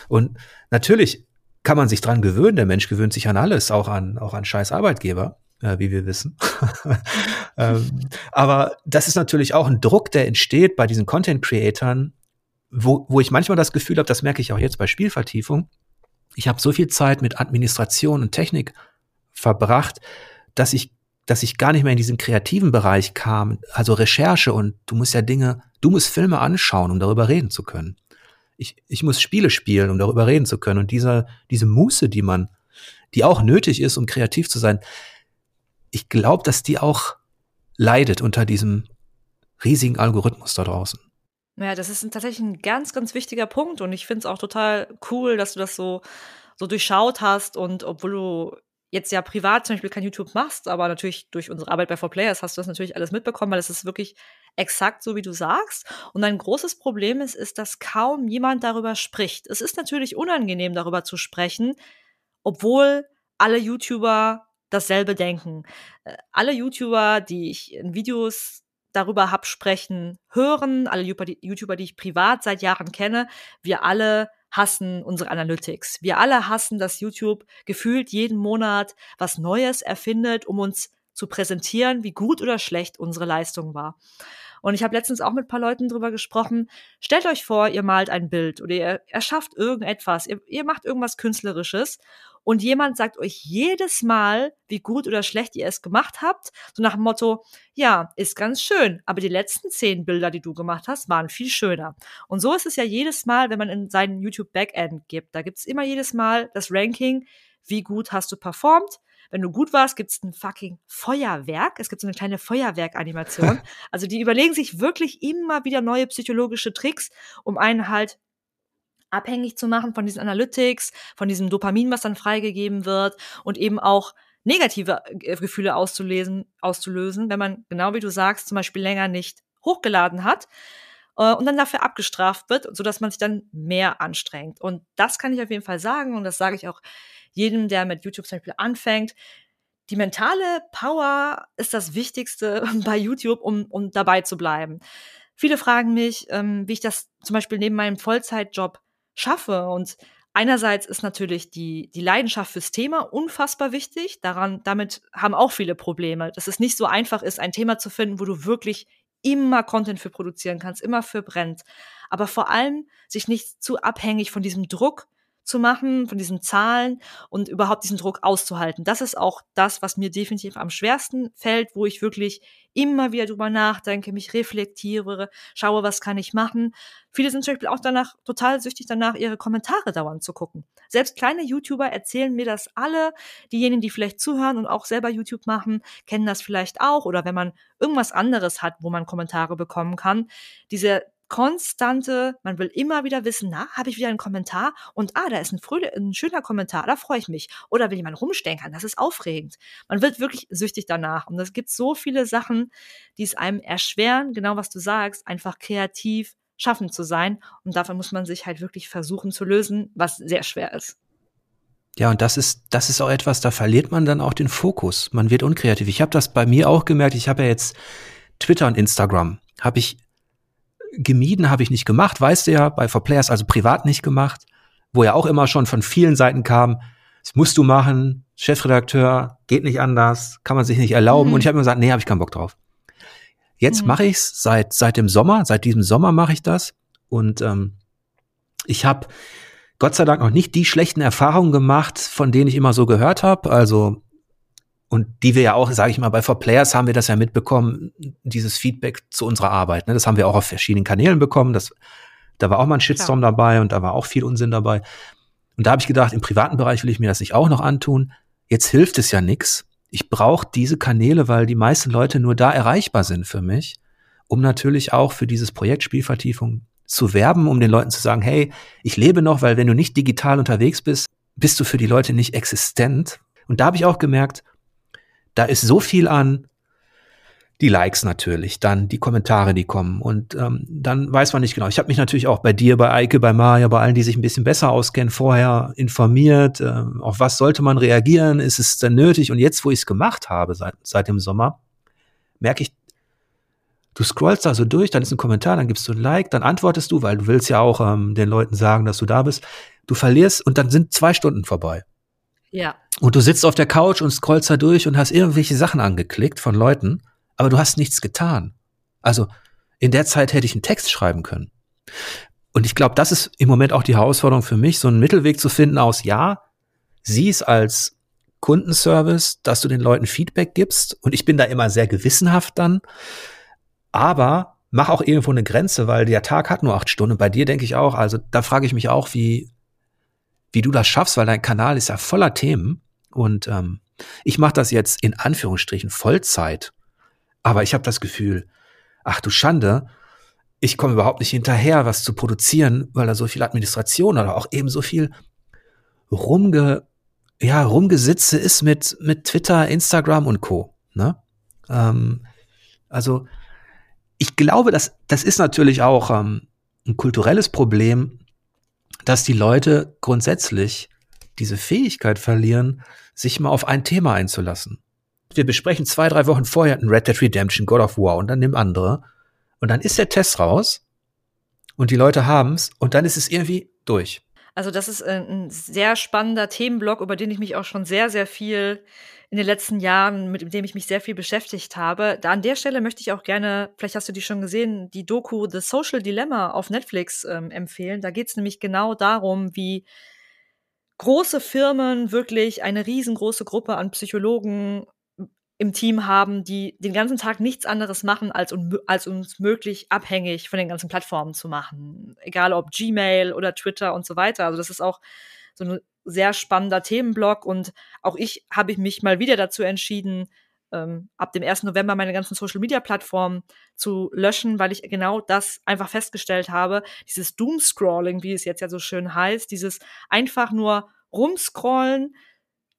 Und natürlich kann man sich dran gewöhnen. Der Mensch gewöhnt sich an alles, auch an, auch an scheiß Arbeitgeber, äh, wie wir wissen. ähm, aber das ist natürlich auch ein Druck, der entsteht bei diesen Content-Creatern, wo, wo ich manchmal das Gefühl habe, das merke ich auch jetzt bei Spielvertiefung. Ich habe so viel Zeit mit Administration und Technik verbracht, dass ich dass ich gar nicht mehr in diesen kreativen Bereich kam, also Recherche und du musst ja Dinge, du musst Filme anschauen, um darüber reden zu können ich, ich muss Spiele spielen, um darüber reden zu können. Und dieser, diese Muße, die man, die auch nötig ist, um kreativ zu sein, ich glaube, dass die auch leidet unter diesem riesigen Algorithmus da draußen. Ja, das ist tatsächlich ein ganz, ganz wichtiger Punkt und ich finde es auch total cool, dass du das so, so durchschaut hast und obwohl du jetzt ja privat zum Beispiel kein YouTube machst, aber natürlich durch unsere Arbeit bei 4Players hast du das natürlich alles mitbekommen, weil es ist wirklich exakt so, wie du sagst. Und ein großes Problem ist, ist, dass kaum jemand darüber spricht. Es ist natürlich unangenehm, darüber zu sprechen, obwohl alle YouTuber dasselbe denken. Äh, alle YouTuber, die ich in Videos darüber hab sprechen hören, alle YouTuber, die ich privat seit Jahren kenne, wir alle hassen unsere Analytics. Wir alle hassen, dass YouTube gefühlt jeden Monat was Neues erfindet, um uns zu präsentieren, wie gut oder schlecht unsere Leistung war. Und ich habe letztens auch mit ein paar Leuten drüber gesprochen. Stellt euch vor, ihr malt ein Bild oder ihr erschafft irgendetwas, ihr, ihr macht irgendwas Künstlerisches und jemand sagt euch jedes Mal, wie gut oder schlecht ihr es gemacht habt, so nach dem Motto, ja, ist ganz schön, aber die letzten zehn Bilder, die du gemacht hast, waren viel schöner. Und so ist es ja jedes Mal, wenn man in seinen YouTube Backend gibt. Da gibt's immer jedes Mal das Ranking, wie gut hast du performt, wenn du gut warst, gibt's ein fucking Feuerwerk. Es gibt so eine kleine Feuerwerk-Animation. also die überlegen sich wirklich immer wieder neue psychologische Tricks, um einen halt abhängig zu machen von diesen Analytics, von diesem Dopamin, was dann freigegeben wird und eben auch negative äh, Gefühle auszulesen, auszulösen, wenn man, genau wie du sagst, zum Beispiel länger nicht hochgeladen hat äh, und dann dafür abgestraft wird, sodass man sich dann mehr anstrengt. Und das kann ich auf jeden Fall sagen und das sage ich auch jedem, der mit YouTube zum Beispiel anfängt. Die mentale Power ist das Wichtigste bei YouTube, um, um dabei zu bleiben. Viele fragen mich, ähm, wie ich das zum Beispiel neben meinem Vollzeitjob schaffe. Und einerseits ist natürlich die, die Leidenschaft fürs Thema unfassbar wichtig. Daran, damit haben auch viele Probleme, dass es nicht so einfach ist, ein Thema zu finden, wo du wirklich immer Content für produzieren kannst, immer für brennt. Aber vor allem sich nicht zu abhängig von diesem Druck zu machen, von diesen Zahlen und überhaupt diesen Druck auszuhalten. Das ist auch das, was mir definitiv am schwersten fällt, wo ich wirklich immer wieder drüber nachdenke, mich reflektiere, schaue, was kann ich machen. Viele sind zum Beispiel auch danach total süchtig danach, ihre Kommentare dauernd zu gucken. Selbst kleine YouTuber erzählen mir das alle. Diejenigen, die vielleicht zuhören und auch selber YouTube machen, kennen das vielleicht auch. Oder wenn man irgendwas anderes hat, wo man Kommentare bekommen kann. Diese konstante, man will immer wieder wissen, na, habe ich wieder einen Kommentar und ah, da ist ein, fröhlich, ein schöner Kommentar, da freue ich mich. Oder wenn jemand rumstenkern, das ist aufregend. Man wird wirklich süchtig danach. Und es gibt so viele Sachen, die es einem erschweren, genau was du sagst, einfach kreativ schaffen zu sein. Und davon muss man sich halt wirklich versuchen zu lösen, was sehr schwer ist. Ja, und das ist, das ist auch etwas, da verliert man dann auch den Fokus. Man wird unkreativ. Ich habe das bei mir auch gemerkt. Ich habe ja jetzt Twitter und Instagram. Habe ich gemieden habe ich nicht gemacht, weißt du ja, bei For Players also privat nicht gemacht, wo ja auch immer schon von vielen Seiten kam, das musst du machen, Chefredakteur, geht nicht anders, kann man sich nicht erlauben. Mhm. Und ich habe mir gesagt, nee, habe ich keinen Bock drauf. Jetzt mhm. mache ich's seit seit dem Sommer, seit diesem Sommer mache ich das und ähm, ich habe Gott sei Dank noch nicht die schlechten Erfahrungen gemacht, von denen ich immer so gehört habe. Also und die wir ja auch, sage ich mal, bei For Players haben wir das ja mitbekommen, dieses Feedback zu unserer Arbeit. Ne? Das haben wir auch auf verschiedenen Kanälen bekommen. Das, da war auch mal ein Shitstorm Klar. dabei und da war auch viel Unsinn dabei. Und da habe ich gedacht, im privaten Bereich will ich mir das nicht auch noch antun. Jetzt hilft es ja nix. Ich brauche diese Kanäle, weil die meisten Leute nur da erreichbar sind für mich, um natürlich auch für dieses Projekt Spielvertiefung zu werben, um den Leuten zu sagen, hey, ich lebe noch, weil wenn du nicht digital unterwegs bist, bist du für die Leute nicht existent. Und da habe ich auch gemerkt, da ist so viel an die Likes natürlich, dann die Kommentare, die kommen und ähm, dann weiß man nicht genau. Ich habe mich natürlich auch bei dir, bei Eike, bei Maja, bei allen, die sich ein bisschen besser auskennen, vorher informiert. Äh, auf was sollte man reagieren? Ist es denn nötig? Und jetzt, wo ich es gemacht habe seit, seit dem Sommer, merke ich, du scrollst da so durch, dann ist ein Kommentar, dann gibst du ein Like, dann antwortest du, weil du willst ja auch ähm, den Leuten sagen, dass du da bist. Du verlierst und dann sind zwei Stunden vorbei. Ja. Und du sitzt auf der Couch und scrollst da durch und hast irgendwelche Sachen angeklickt von Leuten, aber du hast nichts getan. Also in der Zeit hätte ich einen Text schreiben können. Und ich glaube, das ist im Moment auch die Herausforderung für mich, so einen Mittelweg zu finden aus, ja, sieh es als Kundenservice, dass du den Leuten Feedback gibst. Und ich bin da immer sehr gewissenhaft dann. Aber mach auch irgendwo eine Grenze, weil der Tag hat nur acht Stunden. Bei dir denke ich auch, also da frage ich mich auch, wie, wie du das schaffst, weil dein Kanal ist ja voller Themen. Und ähm, ich mache das jetzt in Anführungsstrichen Vollzeit. Aber ich habe das Gefühl, ach du Schande, ich komme überhaupt nicht hinterher, was zu produzieren, weil da so viel Administration oder auch eben so viel rumge ja, Rumgesitze ist mit, mit Twitter, Instagram und Co. Ne? Ähm, also ich glaube, dass das ist natürlich auch ähm, ein kulturelles Problem, dass die Leute grundsätzlich diese Fähigkeit verlieren, sich mal auf ein Thema einzulassen. Wir besprechen zwei, drei Wochen vorher ein Red Dead Redemption, God of War und dann nimm andere. Und dann ist der Test raus und die Leute haben's und dann ist es irgendwie durch. Also das ist äh, ein sehr spannender Themenblock, über den ich mich auch schon sehr, sehr viel in den letzten Jahren, mit dem ich mich sehr viel beschäftigt habe. Da an der Stelle möchte ich auch gerne, vielleicht hast du die schon gesehen, die Doku The Social Dilemma auf Netflix ähm, empfehlen. Da geht es nämlich genau darum, wie große Firmen wirklich eine riesengroße Gruppe an Psychologen im Team haben, die den ganzen Tag nichts anderes machen, als, un als uns möglich abhängig von den ganzen Plattformen zu machen. Egal ob Gmail oder Twitter und so weiter. Also das ist auch so ein sehr spannender Themenblock und auch ich habe ich mich mal wieder dazu entschieden, ähm, ab dem 1. November meine ganzen Social-Media-Plattformen zu löschen, weil ich genau das einfach festgestellt habe. Dieses Doom-Scrolling, wie es jetzt ja so schön heißt, dieses einfach nur rumscrollen,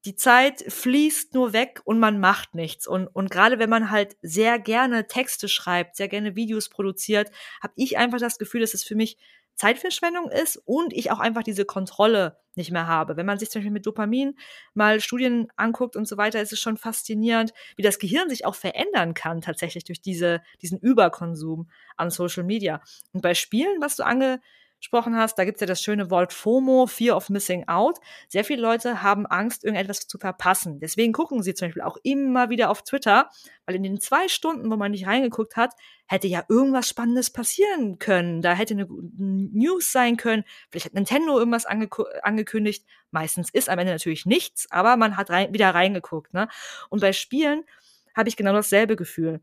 die Zeit fließt nur weg und man macht nichts. Und, und gerade wenn man halt sehr gerne Texte schreibt, sehr gerne Videos produziert, habe ich einfach das Gefühl, dass es für mich Zeitverschwendung ist und ich auch einfach diese Kontrolle nicht mehr habe. Wenn man sich zum Beispiel mit Dopamin mal Studien anguckt und so weiter, ist es schon faszinierend, wie das Gehirn sich auch verändern kann tatsächlich durch diese, diesen Überkonsum an Social Media. Und bei Spielen, was du ange gesprochen hast, da gibt's ja das schöne Wort FOMO, Fear of Missing Out. Sehr viele Leute haben Angst, irgendetwas zu verpassen. Deswegen gucken sie zum Beispiel auch immer wieder auf Twitter, weil in den zwei Stunden, wo man nicht reingeguckt hat, hätte ja irgendwas Spannendes passieren können. Da hätte eine News sein können. Vielleicht hat Nintendo irgendwas ange angekündigt. Meistens ist am Ende natürlich nichts, aber man hat rein wieder reingeguckt. Ne? Und bei Spielen habe ich genau dasselbe Gefühl.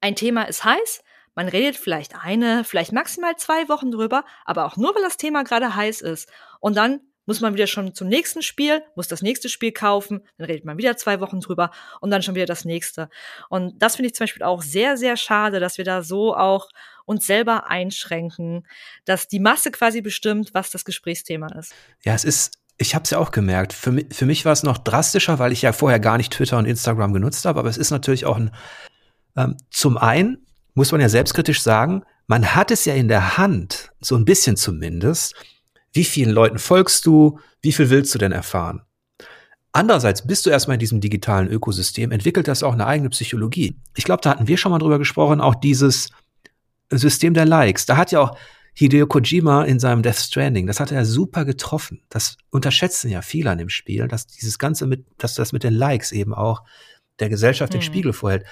Ein Thema ist heiß, man redet vielleicht eine, vielleicht maximal zwei Wochen drüber, aber auch nur, weil das Thema gerade heiß ist. Und dann muss man wieder schon zum nächsten Spiel, muss das nächste Spiel kaufen, dann redet man wieder zwei Wochen drüber und dann schon wieder das nächste. Und das finde ich zum Beispiel auch sehr, sehr schade, dass wir da so auch uns selber einschränken, dass die Masse quasi bestimmt, was das Gesprächsthema ist. Ja, es ist ich habe es ja auch gemerkt. Für mich, für mich war es noch drastischer, weil ich ja vorher gar nicht Twitter und Instagram genutzt habe. Aber es ist natürlich auch ein, ähm, zum einen muss man ja selbstkritisch sagen, man hat es ja in der Hand, so ein bisschen zumindest, wie vielen Leuten folgst du, wie viel willst du denn erfahren? Andererseits bist du erstmal in diesem digitalen Ökosystem, entwickelt das auch eine eigene Psychologie. Ich glaube, da hatten wir schon mal drüber gesprochen, auch dieses System der Likes. Da hat ja auch Hideo Kojima in seinem Death Stranding, das hat er super getroffen. Das unterschätzen ja viele an dem Spiel, dass dieses Ganze mit, dass das mit den Likes eben auch der Gesellschaft den hm. Spiegel vorhält.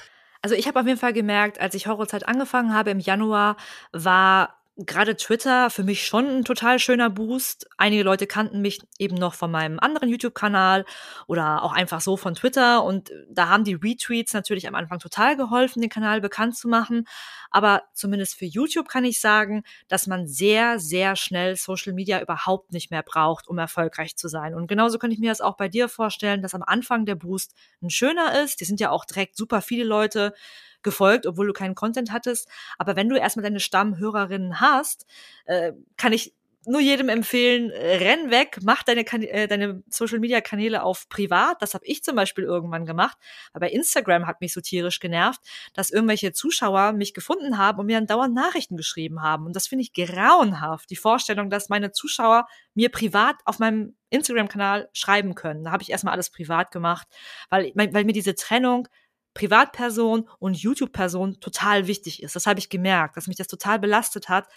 Also ich habe auf jeden Fall gemerkt, als ich Horrorzeit angefangen habe im Januar, war gerade Twitter für mich schon ein total schöner Boost. Einige Leute kannten mich eben noch von meinem anderen YouTube-Kanal oder auch einfach so von Twitter. Und da haben die Retweets natürlich am Anfang total geholfen, den Kanal bekannt zu machen. Aber zumindest für YouTube kann ich sagen, dass man sehr, sehr schnell Social Media überhaupt nicht mehr braucht, um erfolgreich zu sein. Und genauso könnte ich mir das auch bei dir vorstellen, dass am Anfang der Boost ein schöner ist. Die sind ja auch direkt super viele Leute gefolgt, obwohl du keinen Content hattest. Aber wenn du erstmal deine Stammhörerinnen hast, äh, kann ich nur jedem empfehlen, renn weg, mach deine, äh, deine Social Media Kanäle auf privat. Das habe ich zum Beispiel irgendwann gemacht. Aber Instagram hat mich so tierisch genervt, dass irgendwelche Zuschauer mich gefunden haben und mir dann dauernd Nachrichten geschrieben haben. Und das finde ich grauenhaft. Die Vorstellung, dass meine Zuschauer mir privat auf meinem Instagram-Kanal schreiben können. Da habe ich erstmal alles privat gemacht, weil, weil mir diese Trennung Privatperson und YouTube-Person total wichtig ist. Das habe ich gemerkt, dass mich das total belastet hat,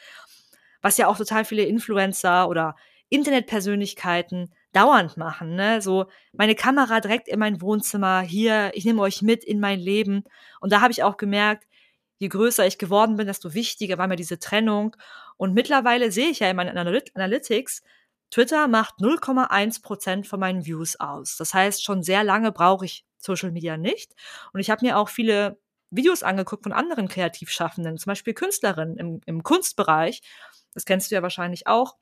was ja auch total viele Influencer oder Internetpersönlichkeiten dauernd machen. Ne? So meine Kamera direkt in mein Wohnzimmer, hier, ich nehme euch mit in mein Leben. Und da habe ich auch gemerkt, je größer ich geworden bin, desto wichtiger war mir diese Trennung. Und mittlerweile sehe ich ja in meinen Analytics, Twitter macht 0,1 Prozent von meinen Views aus. Das heißt, schon sehr lange brauche ich Social Media nicht. Und ich habe mir auch viele Videos angeguckt von anderen Kreativschaffenden, zum Beispiel Künstlerinnen im, im Kunstbereich. Das kennst du ja wahrscheinlich auch.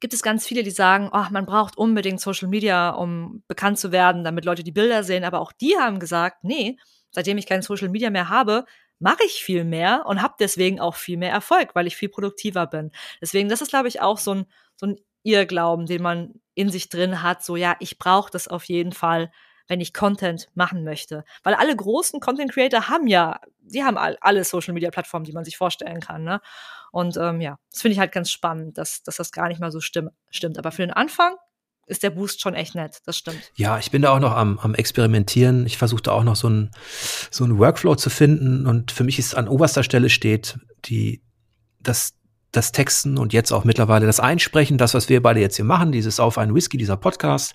Gibt es ganz viele, die sagen, oh, man braucht unbedingt Social Media, um bekannt zu werden, damit Leute die Bilder sehen. Aber auch die haben gesagt, nee, seitdem ich kein Social Media mehr habe, mache ich viel mehr und habe deswegen auch viel mehr Erfolg, weil ich viel produktiver bin. Deswegen, das ist, glaube ich, auch so ein, so ein Irrglauben, den man in sich drin hat, so ja, ich brauche das auf jeden Fall, wenn ich Content machen möchte. Weil alle großen Content Creator haben ja, die haben all, alle Social Media Plattformen, die man sich vorstellen kann. Ne? Und ähm, ja, das finde ich halt ganz spannend, dass, dass das gar nicht mal so stimm, stimmt. Aber für den Anfang ist der Boost schon echt nett, das stimmt. Ja, ich bin da auch noch am, am Experimentieren. Ich versuche da auch noch so ein so Workflow zu finden. Und für mich ist an oberster Stelle steht die, das, das Texten und jetzt auch mittlerweile das Einsprechen, das, was wir beide jetzt hier machen, dieses Auf einen Whisky, dieser Podcast,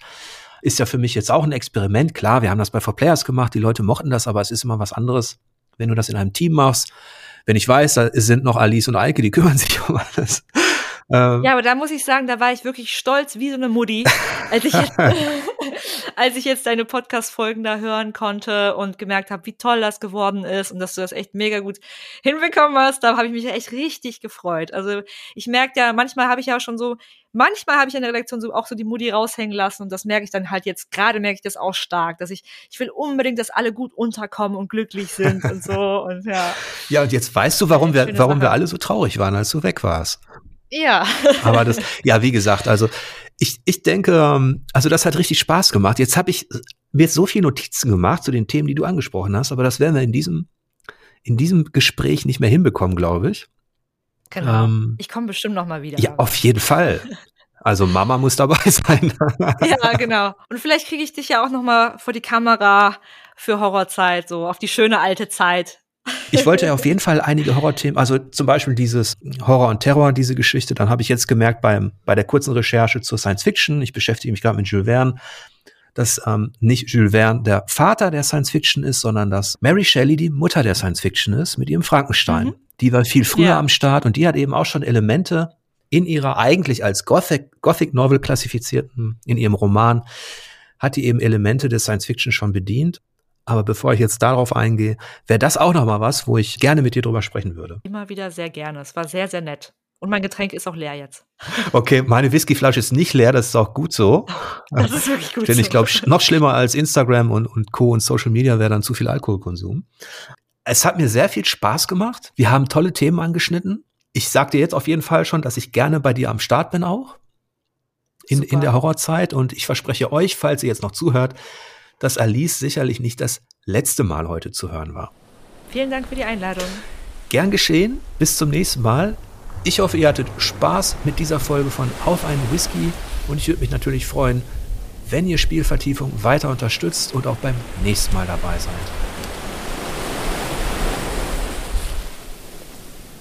ist ja für mich jetzt auch ein Experiment. Klar, wir haben das bei For Players gemacht, die Leute mochten das, aber es ist immer was anderes, wenn du das in einem Team machst. Wenn ich weiß, da sind noch Alice und Eike, die kümmern sich um alles. Ähm, ja, aber da muss ich sagen, da war ich wirklich stolz wie so eine Mutti, als ich jetzt, als ich jetzt deine Podcast-Folgen da hören konnte und gemerkt habe, wie toll das geworden ist und dass du das echt mega gut hinbekommen hast. Da habe ich mich echt richtig gefreut. Also ich merke ja, manchmal habe ich ja schon so, manchmal habe ich in der Redaktion so auch so die Mutti raushängen lassen und das merke ich dann halt jetzt gerade merke ich das auch stark, dass ich ich will unbedingt, dass alle gut unterkommen und glücklich sind und so und ja. Ja, und jetzt weißt du, warum wir warum Sache. wir alle so traurig waren, als du weg warst. Ja. Aber das, ja, wie gesagt, also ich, ich denke, ähm, also das hat richtig Spaß gemacht. Jetzt habe ich mir so viele Notizen gemacht zu den Themen, die du angesprochen hast, aber das werden wir in diesem, in diesem Gespräch nicht mehr hinbekommen, glaube ich. Genau. Ähm, ich komme bestimmt noch mal wieder. Ja, auf jeden Fall. Also Mama muss dabei sein. ja, genau. Und vielleicht kriege ich dich ja auch noch mal vor die Kamera für Horrorzeit, so auf die schöne alte Zeit. Ich wollte ja auf jeden Fall einige Horrorthemen, also zum Beispiel dieses Horror und Terror, diese Geschichte. Dann habe ich jetzt gemerkt beim, bei der kurzen Recherche zur Science Fiction, ich beschäftige mich gerade mit Jules Verne, dass ähm, nicht Jules Verne der Vater der Science Fiction ist, sondern dass Mary Shelley die Mutter der Science Fiction ist mit ihrem Frankenstein. Mhm. Die war viel früher ja. am Start und die hat eben auch schon Elemente in ihrer eigentlich als Gothic, Gothic Novel klassifizierten, in ihrem Roman, hat die eben Elemente des Science Fiction schon bedient. Aber bevor ich jetzt darauf eingehe, wäre das auch noch mal was, wo ich gerne mit dir drüber sprechen würde. Immer wieder sehr gerne. Es war sehr, sehr nett. Und mein Getränk ist auch leer jetzt. Okay, meine Whiskyflasche ist nicht leer, das ist auch gut so. Das ist wirklich gut Denn ich glaube, noch schlimmer als Instagram und, und Co. und Social Media wäre dann zu viel Alkoholkonsum. Es hat mir sehr viel Spaß gemacht. Wir haben tolle Themen angeschnitten. Ich sag dir jetzt auf jeden Fall schon, dass ich gerne bei dir am Start bin auch. In, in der Horrorzeit. Und ich verspreche euch, falls ihr jetzt noch zuhört, dass Alice sicherlich nicht das letzte Mal heute zu hören war. Vielen Dank für die Einladung. Gern geschehen. Bis zum nächsten Mal. Ich hoffe, ihr hattet Spaß mit dieser Folge von Auf einen Whisky und ich würde mich natürlich freuen, wenn ihr Spielvertiefung weiter unterstützt und auch beim nächsten Mal dabei seid.